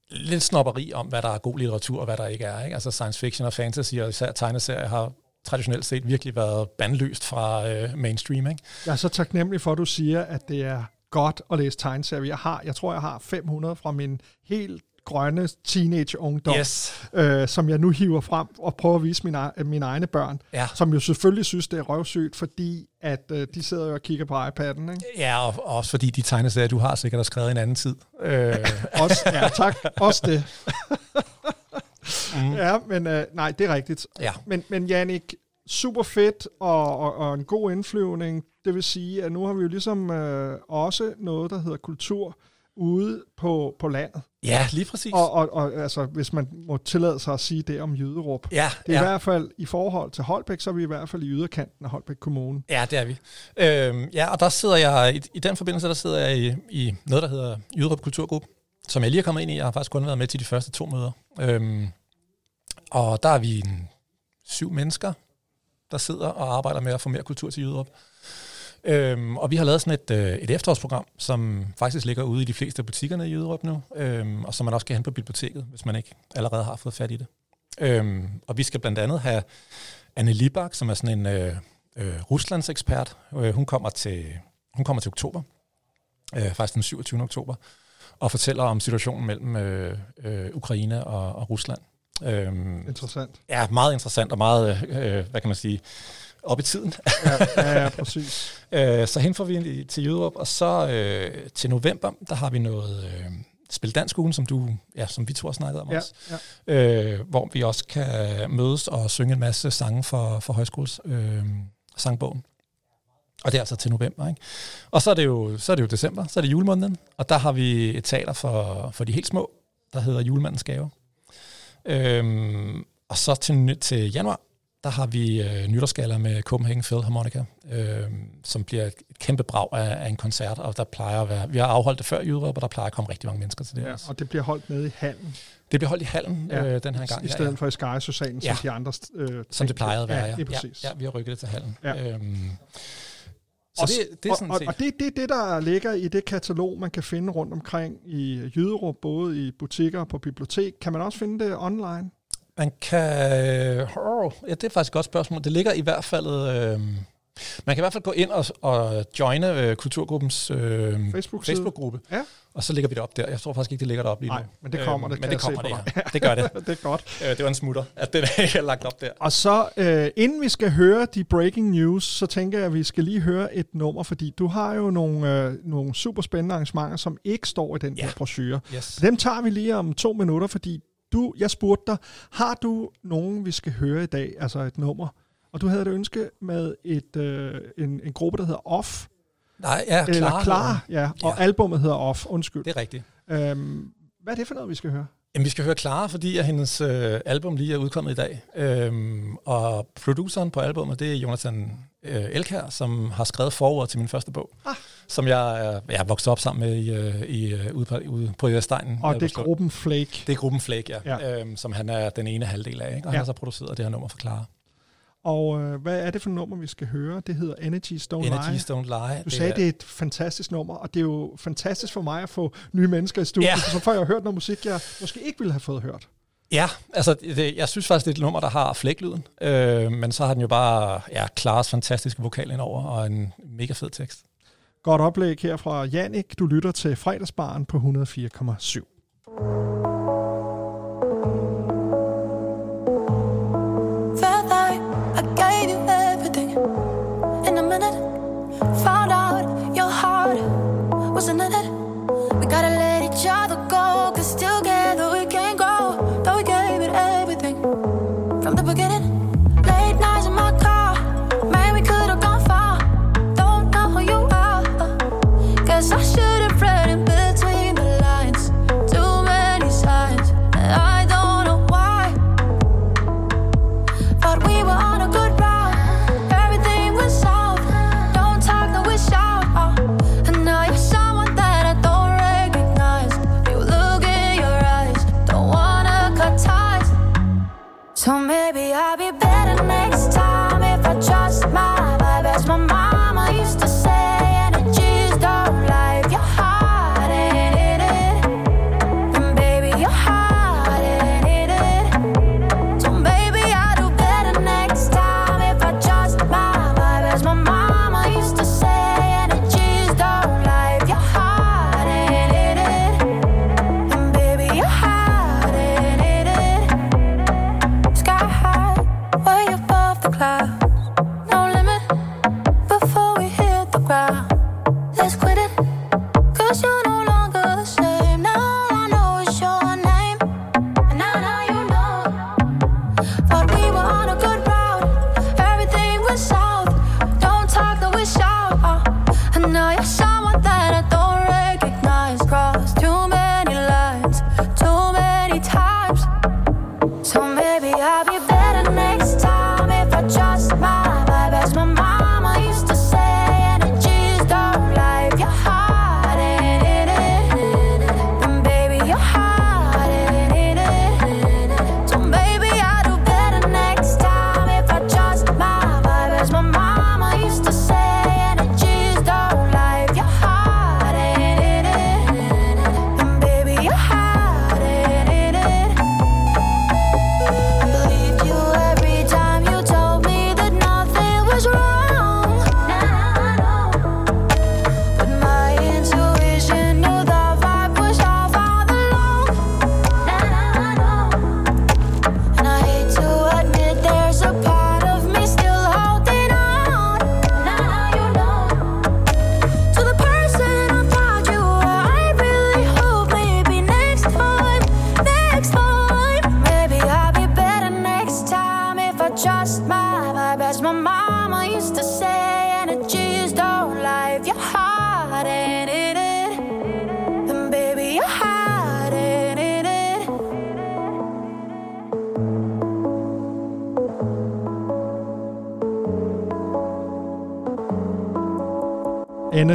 lidt snopperi om, hvad der er god litteratur og hvad der ikke er. Ikke? Altså science fiction og fantasy og især tegneserier har traditionelt set virkelig været bandløst fra øh, mainstream. Ikke?
Jeg er så taknemmelig for, at du siger, at det er godt at læse tegneserier. Jeg, har, jeg tror, jeg har 500 fra min helt grønne teenage-ungdom,
yes.
øh, som jeg nu hiver frem og prøver at vise mine, mine egne børn,
ja.
som jo selvfølgelig synes, det er røvsygt, fordi at øh, de sidder jo og kigger på iPad'en. Ikke?
Ja, og, og også fordi de tegneserier, du har sikkert har skrevet en anden tid. Øh. <laughs>
også, ja, tak. Også det. <laughs> mm. Ja, men øh, nej, det er rigtigt.
Ja.
Men, men Jannik, super fedt og, og, og en god indflyvning. Det vil sige, at nu har vi jo ligesom øh, også noget, der hedder kultur ude på, på landet.
Ja, lige præcis.
Og, og, og altså, hvis man må tillade sig at sige det om Jyderup.
Ja,
det er
ja.
i hvert fald, i forhold til Holbæk, så er vi i hvert fald i yderkanten af Holbæk Kommune.
Ja, det er vi. Øhm, ja, og der sidder jeg, i, i den forbindelse, der sidder jeg i, i noget, der hedder Jyderup Kulturgruppe, som jeg lige er kommet ind i. Jeg har faktisk kun været med til de første to møder. Øhm, og der er vi en syv mennesker, der sidder og arbejder med at få mere kultur til Jyderup. Øhm, og vi har lavet sådan et, øh, et efterårsprogram, som faktisk ligger ude i de fleste butikkerne i Jyderup nu, øhm, og som man også kan hente på biblioteket, hvis man ikke allerede har fået fat i det. Øhm, og vi skal blandt andet have Anne Libak, som er sådan en øh, øh, Ruslands ekspert. Øh, hun, kommer til, hun kommer til oktober, øh, faktisk den 27. oktober, og fortæller om situationen mellem øh, øh, Ukraine og, og Rusland.
Øhm, interessant.
Ja, meget interessant og meget, øh, hvad kan man sige, op i tiden.
ja, ja, ja, præcis. <laughs>
øh, så hen får vi til Jyderup, og så øh, til november, der har vi noget øh, Spil Dansk Ugen, som, du, ja, som vi to har snakket om
ja,
også,
ja.
Øh, hvor vi også kan mødes og synge en masse sange for, for højskoles øh, sangbogen. Og det er altså til november. Ikke? Og så er, det jo, så er det jo december, så er det julemåneden, og der har vi et teater for, for de helt små, der hedder Julemandens Gave. Øhm, og så til, til januar, der har vi øh, nytårsgaller med Copenhagen Philharmonica, øh, som bliver et kæmpe brag af, af en koncert, og der plejer at være, vi har afholdt det før i Jyderup, og der plejer at komme rigtig mange mennesker til det.
Ja, og det bliver holdt nede i hallen.
Det bliver holdt i hallen ja, øh, den her gang.
I stedet
ja, ja.
for i Sky-socialen,
ja.
som de andre øh,
Som det plejede at være, ja.
ja.
Ja, ja, vi har rykket det til hallen.
Ja.
Øhm, så
og,
det, det er sådan
og,
set.
og det, det er det, der ligger i det katalog, man kan finde rundt omkring i Jyderup, både i butikker og på bibliotek. Kan man også finde det online?
Man kan... Oh, ja, det er faktisk et godt spørgsmål. Det ligger i hvert fald... Øh, Man kan i hvert fald gå ind og, og joine øh, Kulturgruppens øh,
Facebook-side.
Facebook-gruppe,
Ja.
og så lægger vi det op der. Jeg tror faktisk ikke, det ligger derop lige
Nej,
nu.
men det kommer, det
men det kommer det, ja. Det gør det. <laughs>
det er godt.
Øh, det var en smutter, at den er <laughs> lagt op der.
Og så, øh, inden vi skal høre de breaking news, så tænker jeg, at vi skal lige høre et nummer, fordi du har jo nogle, øh, nogle super spændende arrangementer, som ikke står i den ja. her brochure.
Yes.
Dem tager vi lige om to minutter, fordi du, jeg spurgte dig, har du nogen, vi skal høre i dag, altså et nummer? Og du havde et ønske med et, øh, en, en gruppe, der hedder Off.
Nej, ja,
Eller
Klar.
Klar, ja. Og
Ja.
albumet hedder Off, undskyld.
Det er rigtigt.
Øhm, hvad er det for noget, vi skal høre?
Jamen, vi skal høre Clara, fordi at hendes øh, album lige er udkommet i dag. Øhm, og produceren på albumet, det er Jonathan øh, Elkær, som har skrevet forord til min første bog,
ah.
som jeg, er- jeg vokset op sammen med i, øh, i, øh, ude på, ude på Vestegnen.
Og det er gruppen Flake.
Det er gruppen Flake, ja.
Ja.
ja. Øhm, som han er den ene halvdel af. Ikke? Og
Ja.
han har så produceret det her nummer for Clara.
Og øh, hvad er det for et nummer, vi skal høre? Det hedder Energies Don't Lie.
Energies Don't Lie.
Du sagde,
er-
det er et fantastisk nummer, og det er jo fantastisk for mig at få nye mennesker i studiet,
Ja.
så får jeg hørt noget musik, jeg måske ikke ville have fået hørt.
Ja, altså det, jeg synes faktisk, det er et nummer, der har flæklyden. Øh, men så har den jo bare ja, Klares fantastiske vokal indover, og en mega fed tekst.
Godt oplæg her fra Jannik. Du lytter til fredagsbaren på 104,7.
Minute. Found out your heart wasn't in it. We gotta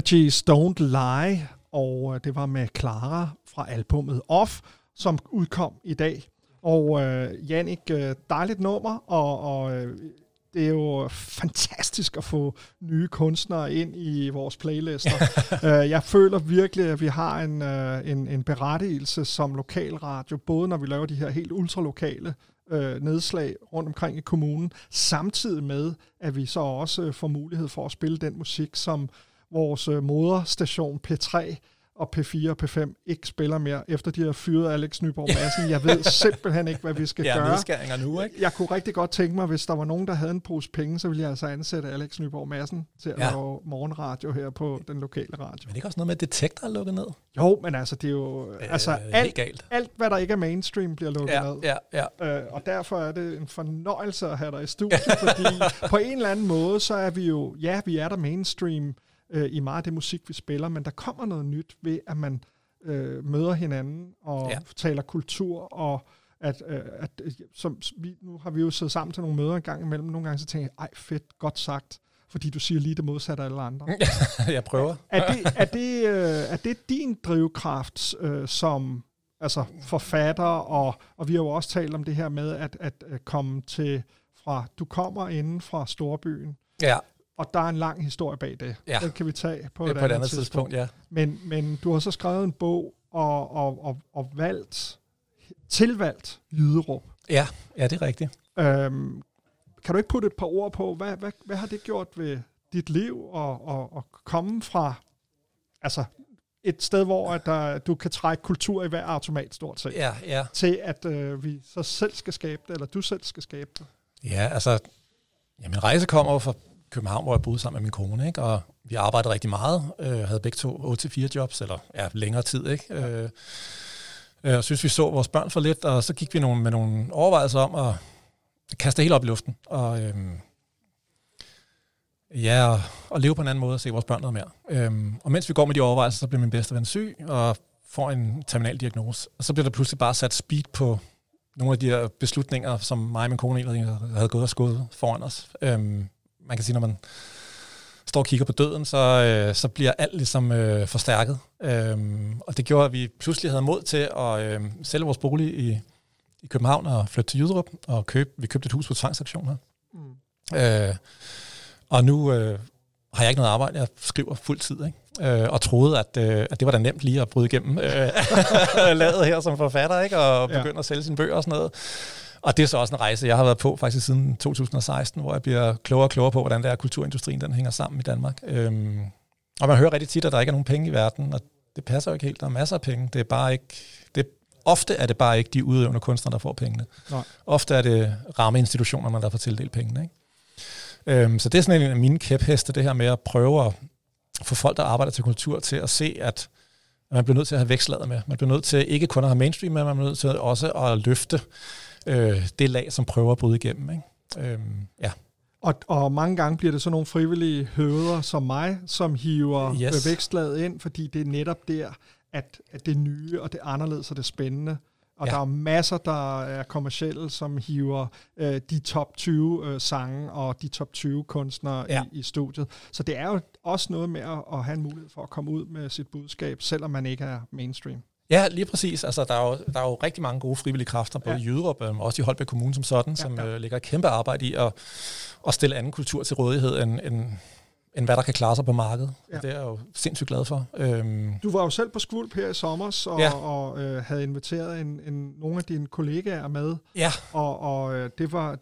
Energies Don't Lie,
og øh, det var med Clara fra albumet Off, som udkom i dag. Og øh, Jannik, øh, dejligt nummer, og, og øh, det er jo fantastisk at få nye kunstnere ind i vores playlister. <laughs> jeg føler virkelig, at vi har en, en, en berettigelse som lokalradio, både når vi laver de her helt ultralokale øh, nedslag rundt omkring i kommunen, samtidig med, at vi så også får mulighed for at spille den musik, som vores øh, moderstation P3 og P4 og P5 ikke spiller mere, efter de har fyret Alex Nyborg Madsen. Jeg ved <laughs> simpelthen ikke, hvad vi skal
Ja,
gøre.
nu, ikke?
Jeg kunne rigtig godt tænke mig, hvis der var nogen, der havde en pose penge, så ville jeg altså ansætte Alex Nyborg Madsen til at
Ja.
lave morgenradio her på den lokale radio.
Men det er ikke også noget med, at detektor er lukket ned?
Jo, men altså, det er jo...
Øh,
altså, alt,
galt.
alt, hvad der ikke er mainstream, bliver lukket
Ja,
ned.
ja, ja.
Øh, og derfor er det en fornøjelse at have dig i studiet, fordi <laughs> på en eller anden måde, så er vi jo... Ja, vi er der mainstream øh, i meget af det musik, vi spiller, men der kommer noget nyt ved, at man øh, møder hinanden og
Ja.
taler kultur, og at, øh, at øh, som, vi, nu har vi jo siddet sammen til nogle møder en gang imellem. Nogle gange så tænker jeg, ej fedt, godt sagt, fordi du siger lige det modsatte af alle andre. <laughs>
jeg prøver.
Er det, er det, øh, er det din drivkraft øh, som altså forfatter, og, og vi har jo også talt om det her med at, at, at komme til fra, du kommer inden fra storbyen,
Ja.
Og der er en lang historie bag det.
Ja.
Den kan vi tage på,
Ja,
et,
på et
andet
andet tidspunkt, ja.
Men, men du har så skrevet en bog og, og, og, og valgt, tilvalgt Jyderup.
Ja, ja, det er rigtigt.
Øhm, kan du ikke putte et par ord på, hvad, hvad, hvad har det gjort ved dit liv og, og, og komme fra altså et sted, hvor at der, du kan trække kultur i hver automat stort set,
Ja, ja.
til at øh, vi så selv skal skabe det, eller du selv skal skabe det.
Ja, altså, ja, min rejse kommer jo fra København, hvor jeg boede sammen med min kone, ikke? og vi arbejdede rigtig meget, øh, havde begge to 8-4 jobs, eller ja, længere tid, ikke? Øh, øh, og synes, vi så vores børn for lidt, og så gik vi nogle, med nogle overvejelser om at kaste det hele op i luften, og øhm, ja, og, leve på en anden måde og se vores børn noget mere. Øhm, og mens vi går med de overvejelser, så bliver min bedste ven syg, og får en terminal diagnose. Og så bliver der pludselig bare sat speed på nogle af de her beslutninger, som mig og min kone egentlig havde gået og skået foran os. Øhm, man kan sige, når man står og kigger på døden, så, øh, så bliver alt ligesom øh, forstærket. Øhm, og det gjorde, at vi pludselig havde mod til at øh, sælge vores bolig i, i København og flytte til Jyderup, og købe, vi købte et hus på tvangsaktion her. Mm. Øh, og nu øh, har jeg ikke noget arbejde, jeg skriver fuld tid, ikke? Øh, og troede, at, øh, at det var da nemt lige at bryde igennem øh, <laughs> lavet her som forfatter, ikke? og
Ja.
begynde at sælge sine bøger og sådan noget. Og det er så også en rejse, jeg har været på faktisk siden 2016, hvor jeg bliver klogere og klogere på, hvordan det er, at kulturindustrien den hænger sammen i Danmark. Øhm, og man hører rigtig tit, at der ikke er nogen penge i verden, og det passer jo ikke helt. Der er masser af penge. Det er bare ikke... Det, ofte er det bare ikke de udøvende kunstnere, der får pengene.
Nej.
Ofte er det rammeinstitutionerne, der får tildelt pengene. Ikke? Øhm, så det er sådan en af mine kæpheste, det her med at prøve at få folk, der arbejder til kultur, til at se, at man bliver nødt til at have vækslaget med. Man bliver nødt til ikke kun at have mainstream med, man bliver nødt til også at løfte øh, det lag, som prøver at bryde igennem. Ikke? Øhm, ja.
Og, og mange gange bliver det sådan nogle frivillige høveder som mig, som hiver
Yes.
vækstlaget ind, fordi det er netop der, at, at det nye og det anderledes og det spændende. Og
Ja.
der er masser, der er kommercielle, som hiver øh, de top 20 øh, sange og de top 20 kunstnere
ja.
i, i studiet. Så det er jo også noget med at, at have en mulighed for at komme ud med sit budskab, selvom man ikke er mainstream.
Ja, lige præcis. Altså, der, er jo, der er jo rigtig mange gode frivillige kræfter, både ja. I Jyderup, og også i Holbæk Kommune som sådan, ja, som
ja.
øh, lægger et kæmpe arbejde i at, at stille anden kultur til rådighed, end, end, end hvad der kan klare sig på markedet. Ja. Det er jeg jo sindssygt glad for. Øhm,
Du var jo selv på Skvulp her i sommer, og,
ja.
og øh, havde inviteret en, en, nogle af dine kollegaer med.
Ja.
Og, og øh, det var,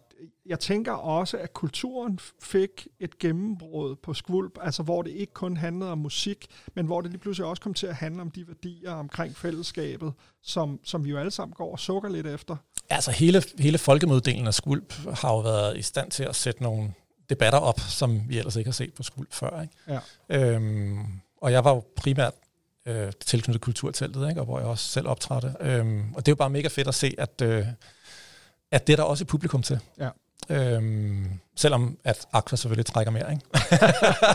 jeg tænker også, at kulturen fik et gennembrud på Skvulp, altså hvor det ikke kun handlede om musik, men hvor det lige pludselig også kom til at handle om de værdier omkring fællesskabet, som, som vi jo alle sammen går og sukker lidt efter.
Altså hele, hele folkemøddelen af Skvulp har jo været i stand til at sætte nogle debatter op, som vi ellers ikke har set på Skvulp før. Ikke?
Ja.
Øhm, og jeg var jo primært øh, tilknyttet kulturteltet, ikke? og hvor jeg også selv optrådte. Øhm, og det er jo bare mega fedt at se, at, øh, at det er der også et publikum til.
Ja.
Øhm, selvom at Aqua selvfølgelig trækker mere, ikke?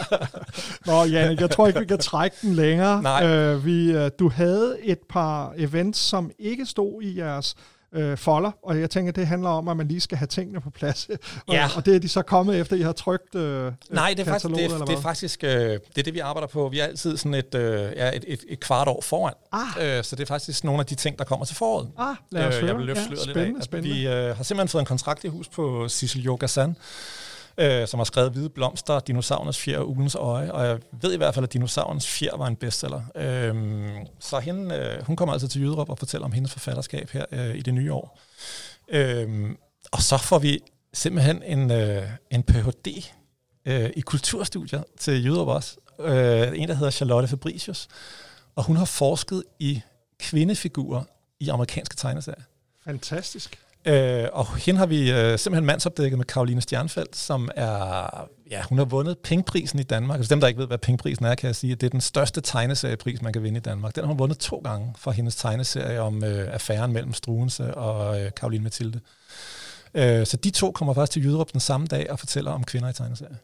<laughs>
Nå, Jannik, jeg tror ikke, vi kan trække den længere.
Nej.
Øh, vi, øh, du havde et par events, som ikke stod i jeres øh, folder, og jeg tænker, det handler om, at man lige skal have tingene på plads. <laughs> og,
Ja.
og det er de så kommet efter, I har trykt øh,
Nej, det er faktisk,
kataloget,
det, er, det er faktisk øh, det, er det, vi arbejder på. Vi er altid sådan et, øh, ja, et, et, et kvart år foran.
Ah.
Øh, så det er faktisk nogle af de ting, der kommer til foråret.
Ah, lad os
jeg
høre.
vil løfte
Ja,
lidt af.
spændende.
Vi øh, har simpelthen fået en kontrakt i hus på Sissel Yogasan, øh, som har skrevet Hvide Blomster, Dinosaurens Fjer og Uglens Øje, og jeg ved i hvert fald, at Dinosaurens Fjer var en bestseller. Øh, så hende, øh, hun kommer altså til Jyderup og fortæller om hendes forfatterskab her øh, i det nye år. Øh, og så får vi simpelthen en, øh, en Ph.D. Øh, i kulturstudier til Jyderup også. Øh, en, der hedder Charlotte Fabricius. Og hun har forsket i kvindefigurer i amerikanske tegneserier.
Fantastisk.
Øh, og hende har vi øh, simpelthen mandsopdækket med Karoline Stjernfeldt, som er, ja, hun har vundet pengeprisen i Danmark. Altså dem, der ikke ved, hvad pengeprisen er, kan jeg sige, at det er den største tegneseriepris, man kan vinde i Danmark. Den har hun vundet to gange for hendes tegneserie om øh, affæren mellem Struense og øh, Karoline Mathilde. Øh, så de to kommer faktisk til Jyderup den samme dag og fortæller om kvinder i tegneserier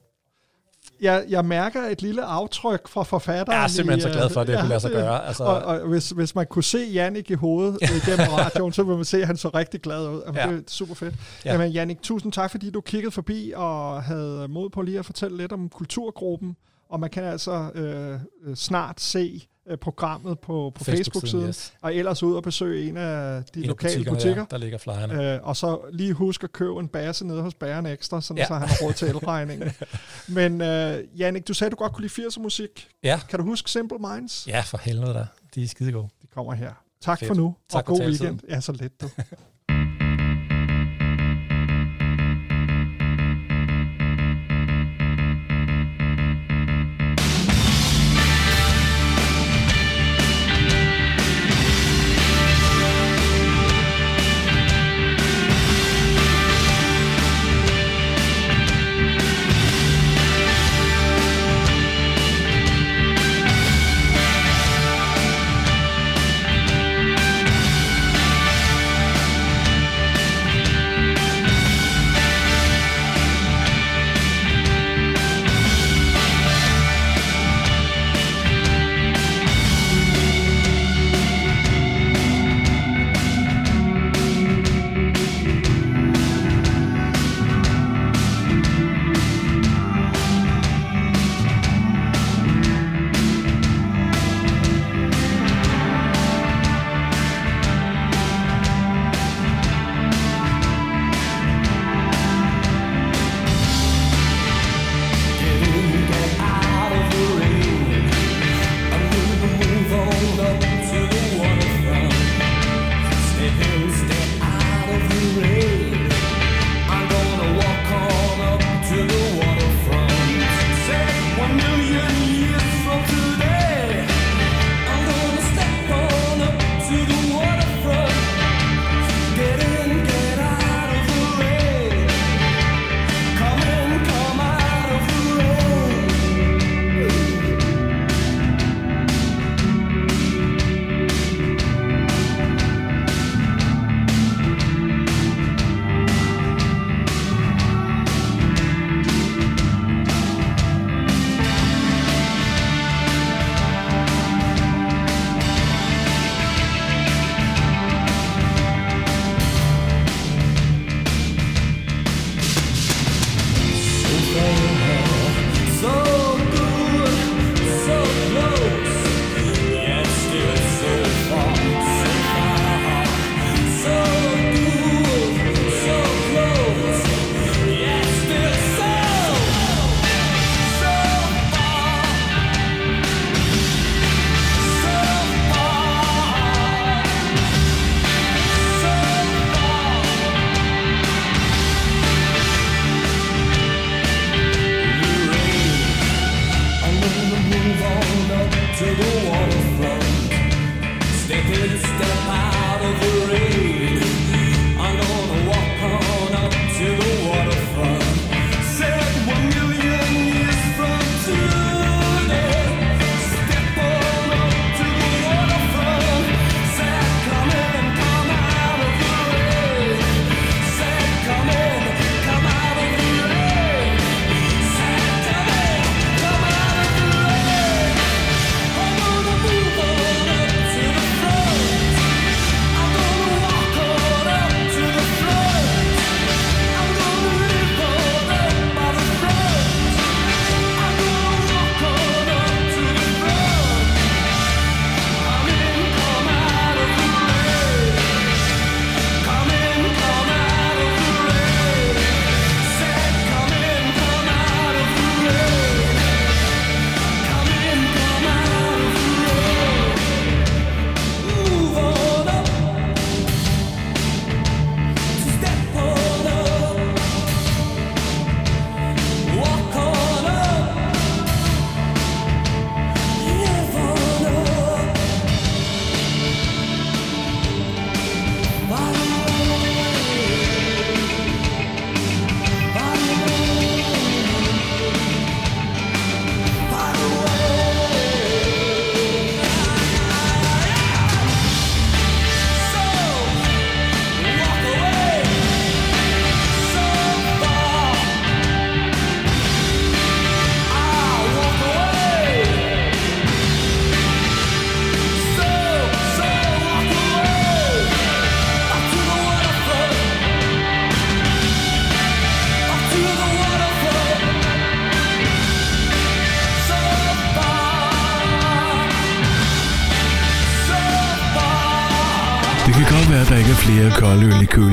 jeg, jeg mærker et lille aftryk fra forfatteren.
Jeg er simpelthen
i,
så glad for, at det
øh,
kunne lade sig gøre. Altså-
og, og hvis, hvis man kunne se Jannik i hovedet øh, gennem radioen, så ville man se, at han så rigtig glad ud. Jamen,
Ja.
Det er super fedt.
Ja.
Jamen, Jannik, tusind tak, fordi du kiggede forbi og havde mod på lige at fortælle lidt om kulturgruppen. Og man kan altså øh, øh, snart se øh, programmet på, på
Facebook-siden,
Facebook-siden.
yes.
Og ellers ud og besøge en af de
En
lokale
butikkerne,
butikker.
ja, der ligger flyerne.
Øh, og så lige husk at købe en base nede hos Bæren Ekstra, sådan
Ja.
så han har råd til elregningen. <laughs> Men øh, Jannik, du sagde, du godt kunne lide 80'er musik.
Ja.
Kan du huske Simple Minds?
Ja, for helvede da. De er skide gode.
De kommer her. Tak
Fedt.
for nu,
Tak
og
for
god weekend. Ja, så lidt du. <laughs>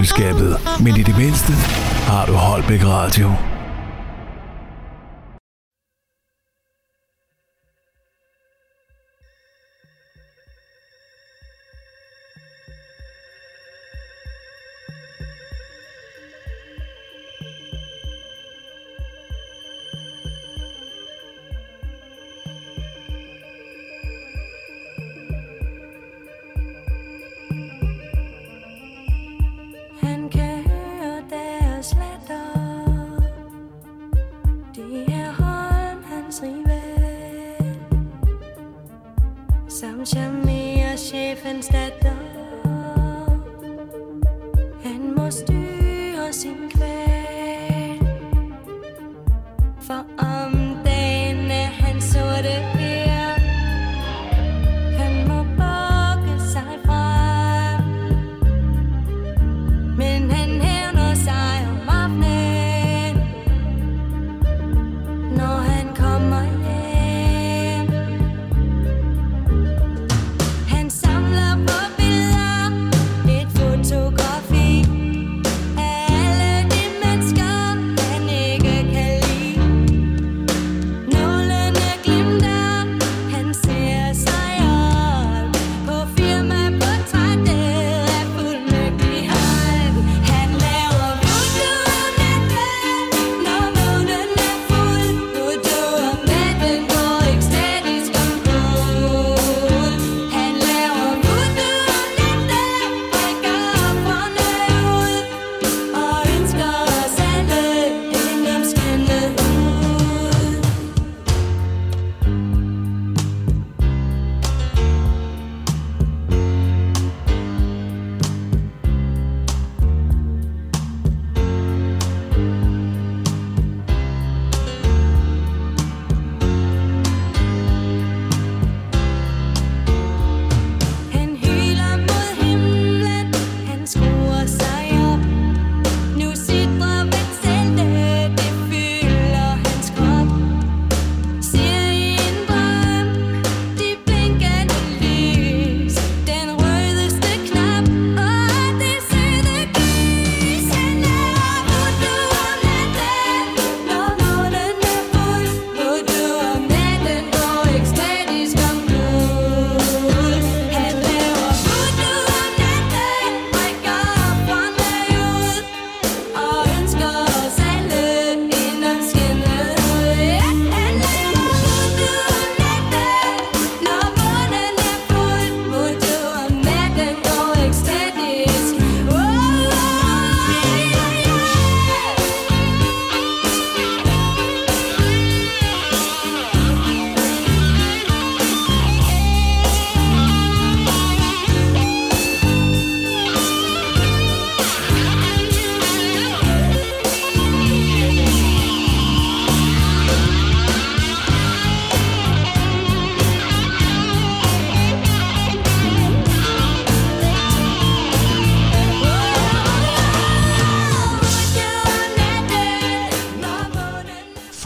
køleskabet, men i det mindste har du Holbæk Radio.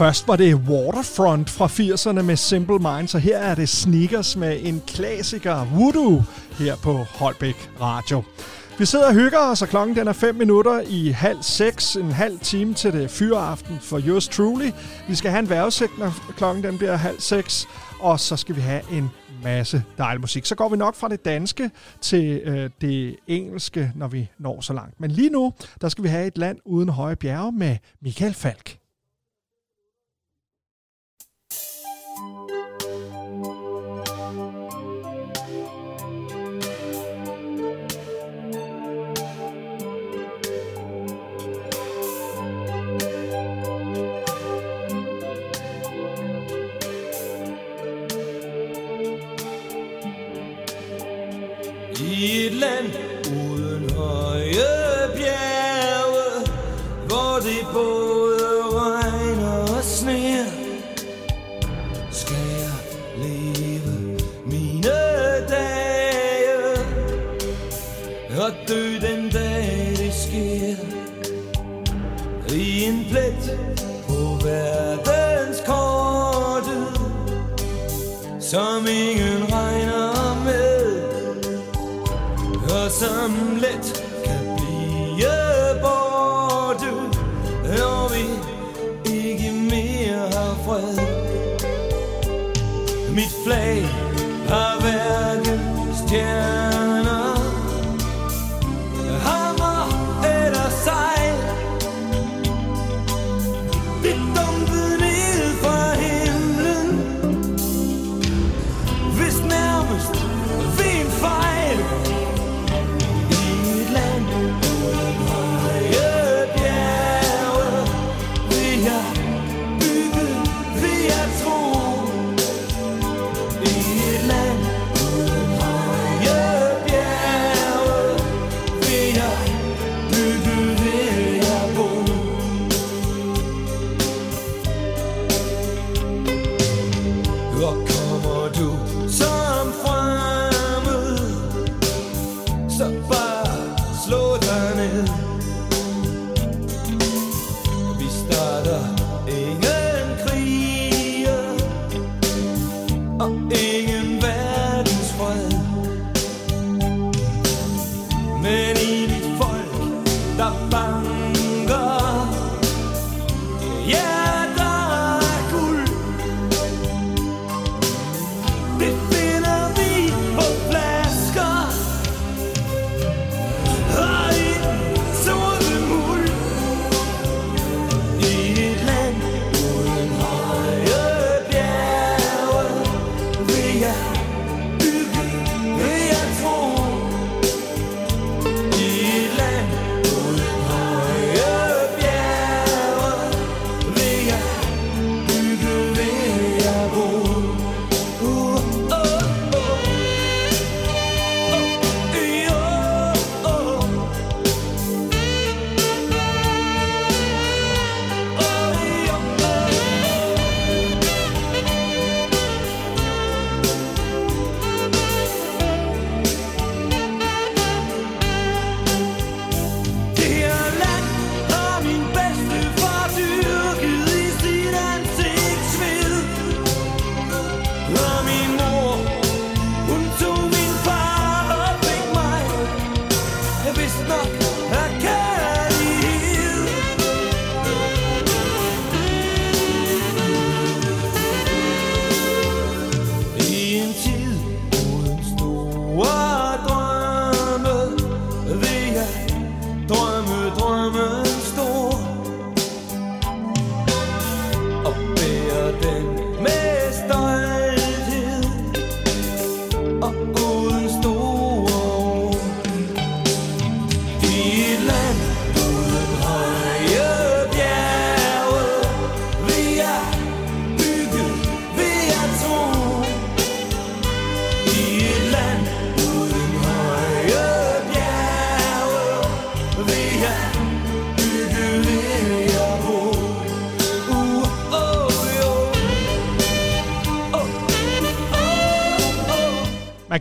Først var det Waterfront fra 80'erne med Simple Minds, og her er det Sneakers med en klassiker, Voodoo, her på Holbæk Radio. Vi sidder og hygger os, og klokken den er 5 minutter i halv 6, en halv time til det fyreaften for Yours Truly. Vi skal have en vejrudsigt, når klokken den bliver halv 6, og så skal vi have en masse dejlig musik. Så går vi nok fra det danske til øh, det engelske, når vi når så langt. Men lige nu, der skal vi have et land uden høje bjerge med Michael Falk.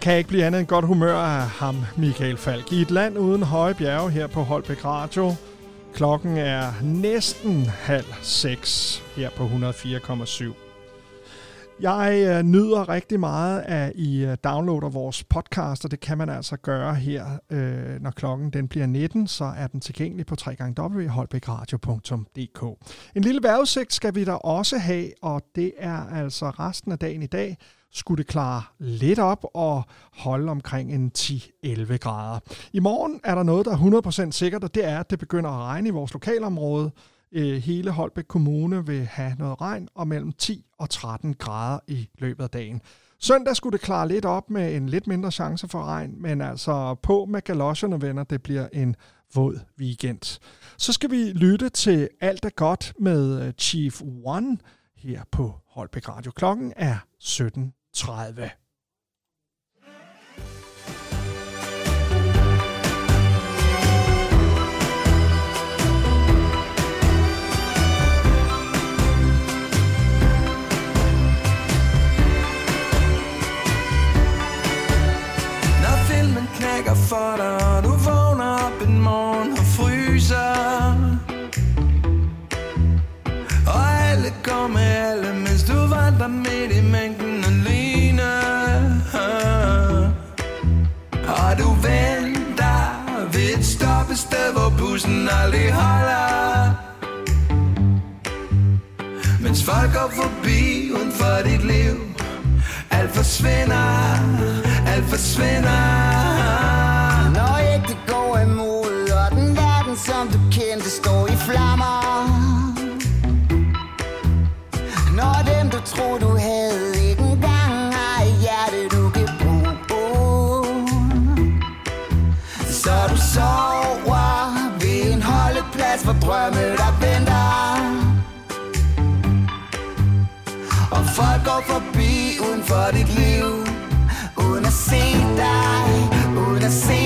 Kan ikke
blive andet end godt humør af ham, Michael Falk. I et land uden høje bjerge her på Holbæk Radio. Klokken er næsten halv seks her på 104,7. Jeg øh, nyder rigtig meget, at I øh, downloader vores podcast, og det kan man altså gøre her, øh, når klokken den bliver 19, så er den tilgængelig på www.holbækradio.dk. En lille vejrudsigt skal vi da også have, og det er altså resten af dagen i dag, skulle det klare lidt op og holde omkring en 10-11 grader. I morgen er der noget, der er 100% sikkert, og det er, at det begynder at regne i vores lokalområde. Øh, hele Holbæk Kommune vil have noget regn og mellem 10 og 13 grader i løbet af dagen. Søndag skulle det klare lidt op med en lidt mindre chance for regn, men altså på med galocherne, venner, det bliver en våd weekend. Så skal vi lytte til Alt er godt med øh, Chief One her på Holbæk Radio. Klokken er 17.30.
Når filmen knækker for dig, og du vågner op en morgen du midt i mængden alene Og du venter
bussen aldrig holder? Mens folk går forbi uden for dit liv. Alt forsvinder, alt forsvinder.
Når ikke går imod, og den verden, som du kendte, står i flammer. Dem, du havde, ikke engang har et hjerte, du kan bruge. Så du sover ved en holdeplads for drømme, der venter. Og folk går forbi uden for dit liv Uden at se dig, uden at se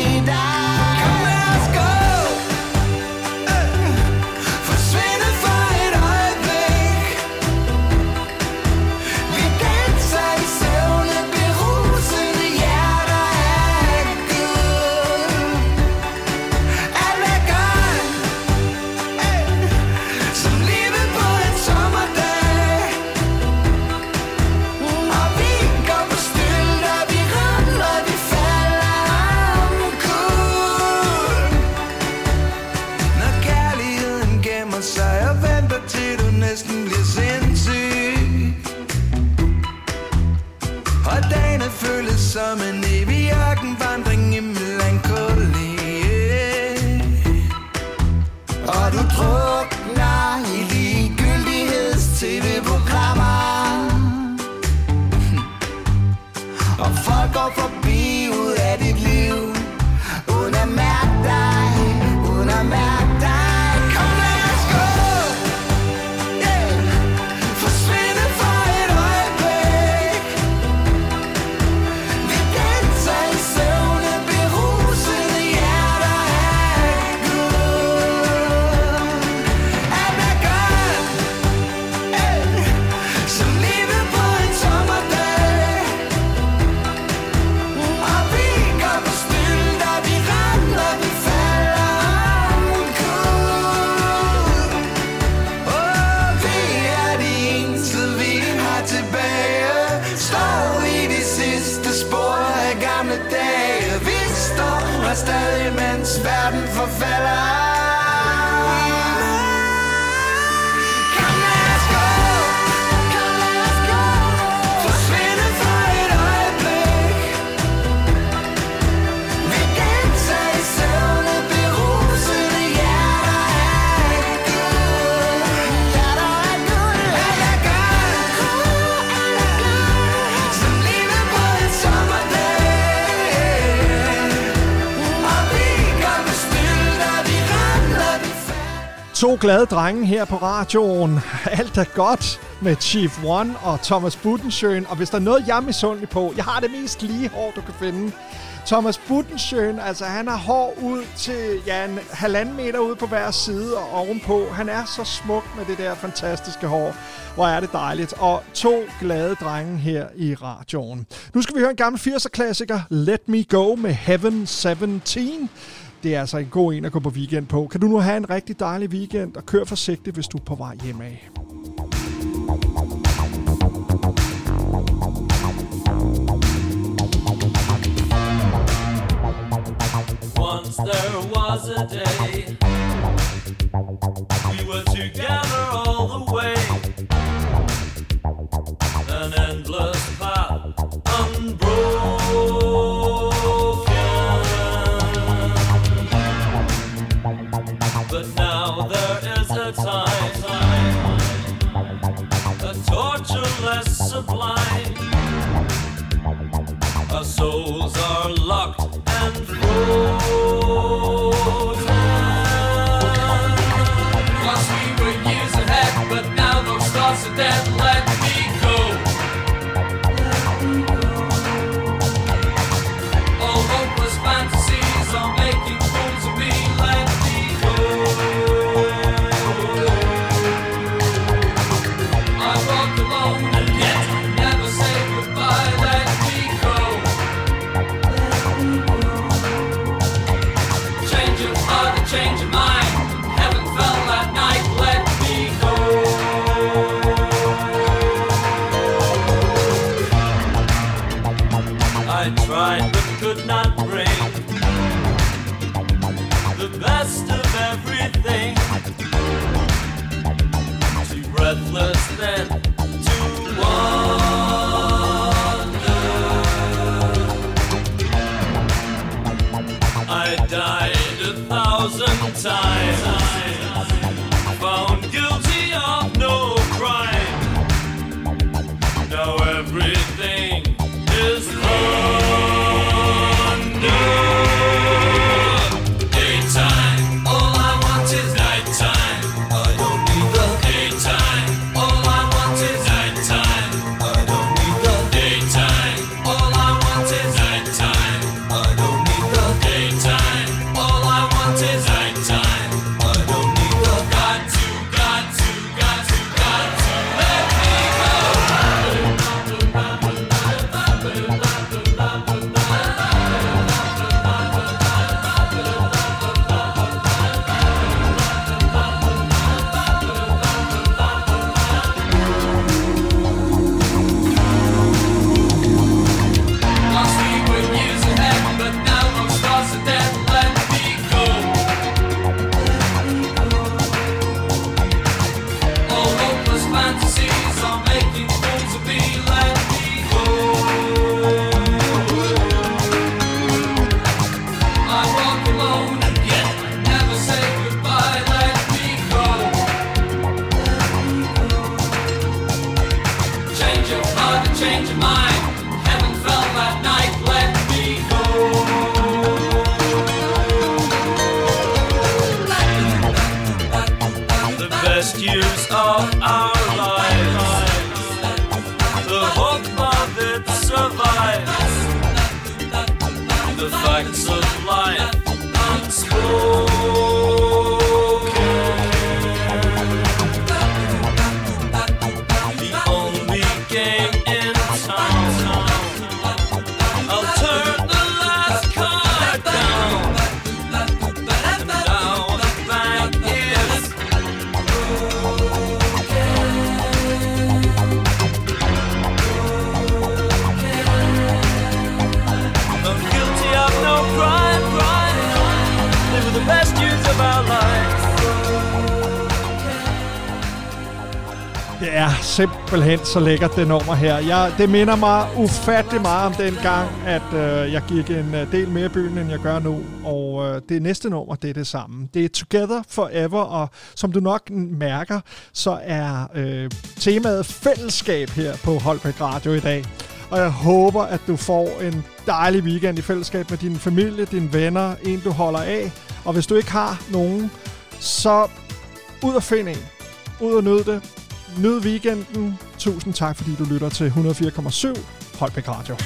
glade drenge her på radioen. Alt er godt med Chief One og Thomas Budensjøen. Og hvis der er noget, jeg er misundelig på, jeg har det mest lige hår, du kan finde. Thomas Budensjøen, altså han har hår ud til ja, en halvanden meter ud på hver side og ovenpå. Han er så smuk med det der fantastiske hår. Hvor er det dejligt. Og to glade drenge her i radioen. Nu skal vi høre en gammel 80'er-klassiker, Let Me Go med Heaven 17. Det er altså en god en at gå på weekend på. Kan du nu have en rigtig dejlig weekend, og kør forsigtigt, hvis du er på vej hjem af.
Once there was a day
simpelthen så lækkert det nummer her. Jeg, det minder mig ufattelig meget om den gang, at øh, jeg gik en øh, del mere i byen, end jeg gør nu. Og øh, det næste nummer, det er det samme. Det er Together Forever, og som du nok mærker, så er øh, temaet fællesskab her på Holbæk Radio i dag. Og jeg håber, at du får en dejlig weekend i fællesskab med din familie, dine venner, en du holder af. Og hvis du ikke har nogen, så ud og find en. Ud og nyde det Nød weekenden. Tusind tak, fordi du lytter til 104,7 Holbæk Radio.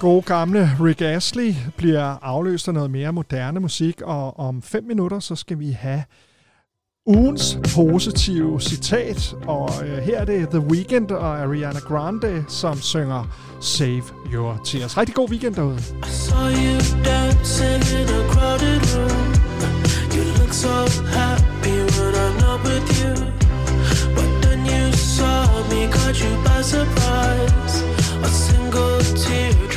Gode gamle Rick Astley bliver afløst af noget mere moderne musik, og om fem minutter, så skal vi have ugens positive citat, og øh, her er det The Weeknd og Ariana Grande, som synger Save Your Tears. Rigtig god weekend derude.
Saw you dancing in a crowded room. You look so happy when I'm not with you. But then you saw me, caught you by surprise. A single
tear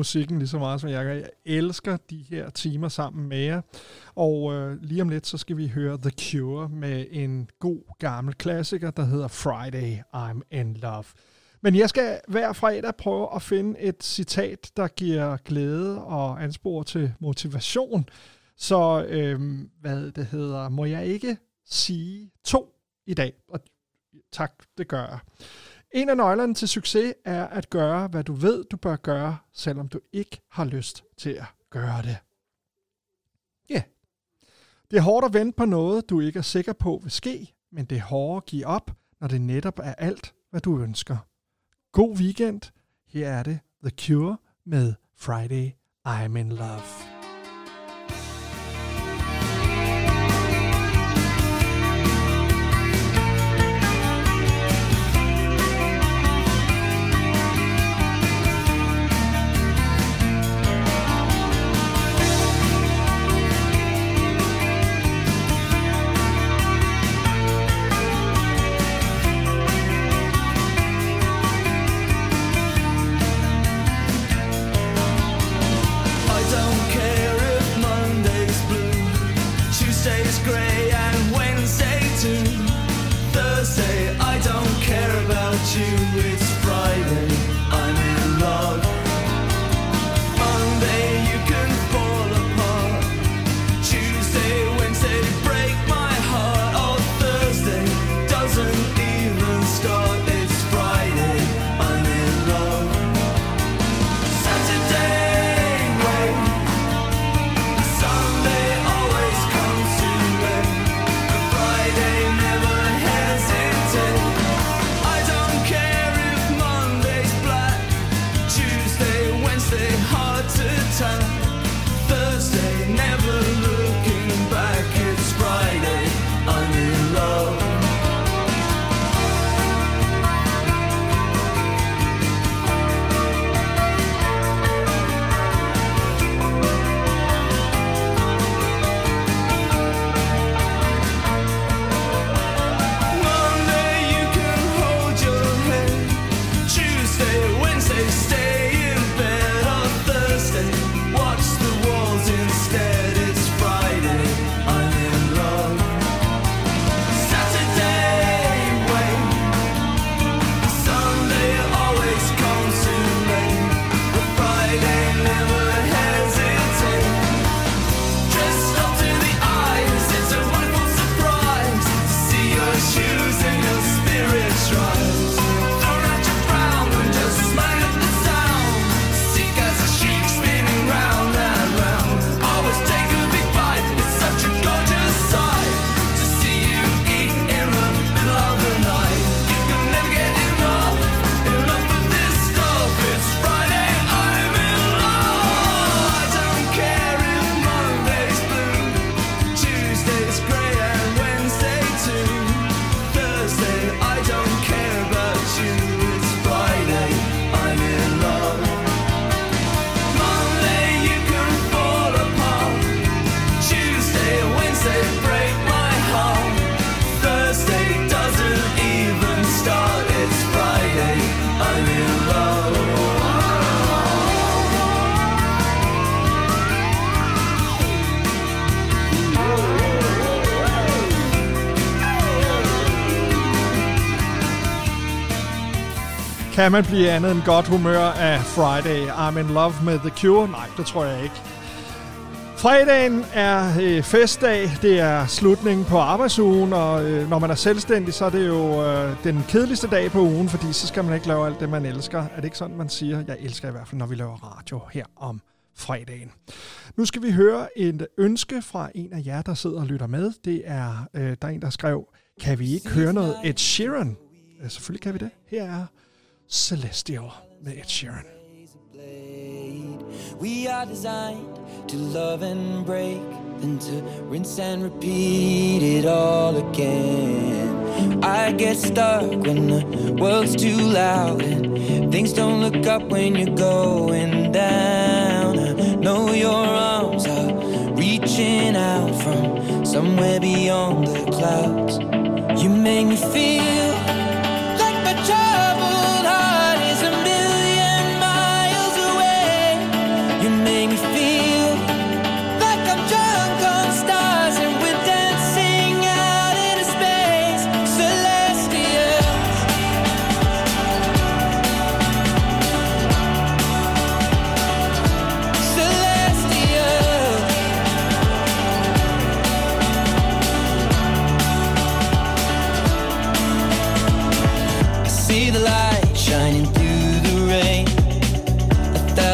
musikken lige så meget som jeg gør. Jeg elsker de her timer sammen med jer. Og øh, lige om lidt, så skal vi høre The Cure med en god gammel klassiker, der hedder Friday, I'm in Love. Men jeg skal hver fredag prøve at finde et citat, der giver glæde og anspor til motivation. Så øh, hvad det hedder, må jeg ikke sige to i dag? Og tak, det gør jeg. En af nøglerne til succes er at gøre, hvad du ved, du bør gøre, selvom du ikke har lyst til at gøre det. Ja. Yeah. Det er hårdt at vente på noget, du ikke er sikker på vil ske, men det er hårdere at give op, når det netop er alt, hvad du ønsker. God weekend. Her er det The Cure med Friday I'm in Love. Kan man blive andet end godt humør af Friday? I'm in love med The Cure? Nej, det tror jeg ikke. Fredagen er øh, festdag, det er slutningen på arbejdsugen, og øh, når man er selvstændig, så er det jo øh, den kedeligste dag på ugen, fordi så skal man ikke lave alt det, man elsker. Er det ikke sådan, man siger? Jeg elsker i hvert fald, når vi laver radio her om fredagen. Nu skal vi høre et ønske fra en af jer, der sidder og lytter med. Det er, øh, der er en, der skrev, kan vi ikke høre noget Ed Sheeran? Ja, selvfølgelig kan vi det. Her er Celestial med Ed Sheeran.
We are designed to love and break, then to rinse and repeat it all again. I get stuck when the world's too loud and things don't look up when you're going down. I know your arms are reaching out from somewhere beyond the clouds. You make me feel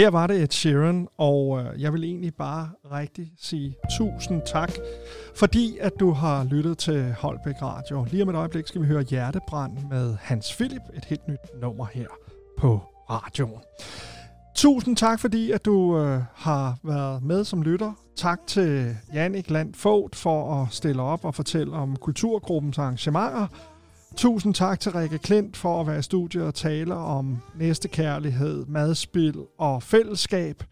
Her var det et Sheeran, og øh, jeg vil egentlig bare rigtig sige tusind tak, fordi at du har lyttet til Holbæk Radio. Lige om et øjeblik skal vi høre Hjertebrand med Hans Philip, et helt nyt nummer her på radioen. Tusind tak, fordi at du øh, har været med som lytter. Tak til Jannik Land Fogt for at stille op og fortælle om Kulturgruppens arrangementer. Tusind tak til Rikke Klint for at være i studiet og tale om næstekærlighed, madspil og fællesskab.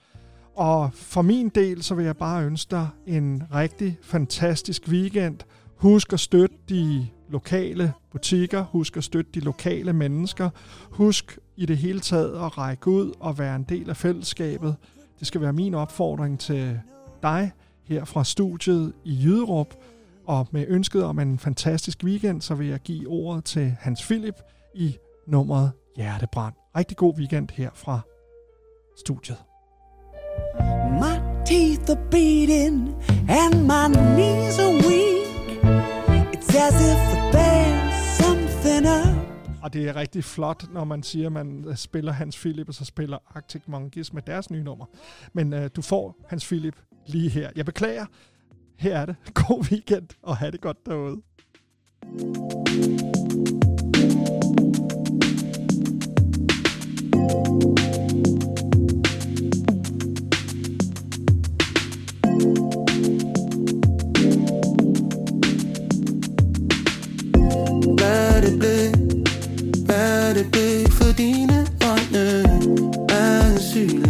Og for min del, så vil jeg bare ønske dig en rigtig fantastisk weekend. Husk at støtte de lokale butikker. Husk at støtte de lokale mennesker. Husk i det hele taget at række ud og være en del af fællesskabet. Det skal være min opfordring til dig her fra studiet i Jyderup. Og med ønsket om en fantastisk weekend, så vil jeg give ordet til Hans Philip i nummeret Hjertebrand. Rigtig god weekend her fra studiet.
My teeth are beating and my knees are weak. It's as if there's something up.
Og det er rigtig flot, når man siger, at man øh, spiller Hans Philip, og så spiller Arctic Monkeys med deres nye nummer. Men øh, du får Hans Philip lige her. Jeg beklager, her er det. God weekend, og have det godt derude.
Hvad det blev, hvad det blev for dine øjne er en
syg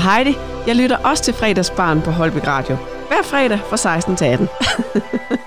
Heidi. Jeg lytter også til fredagsbarn på Holbæk Radio. Hver fredag fra 16 til 18. <laughs>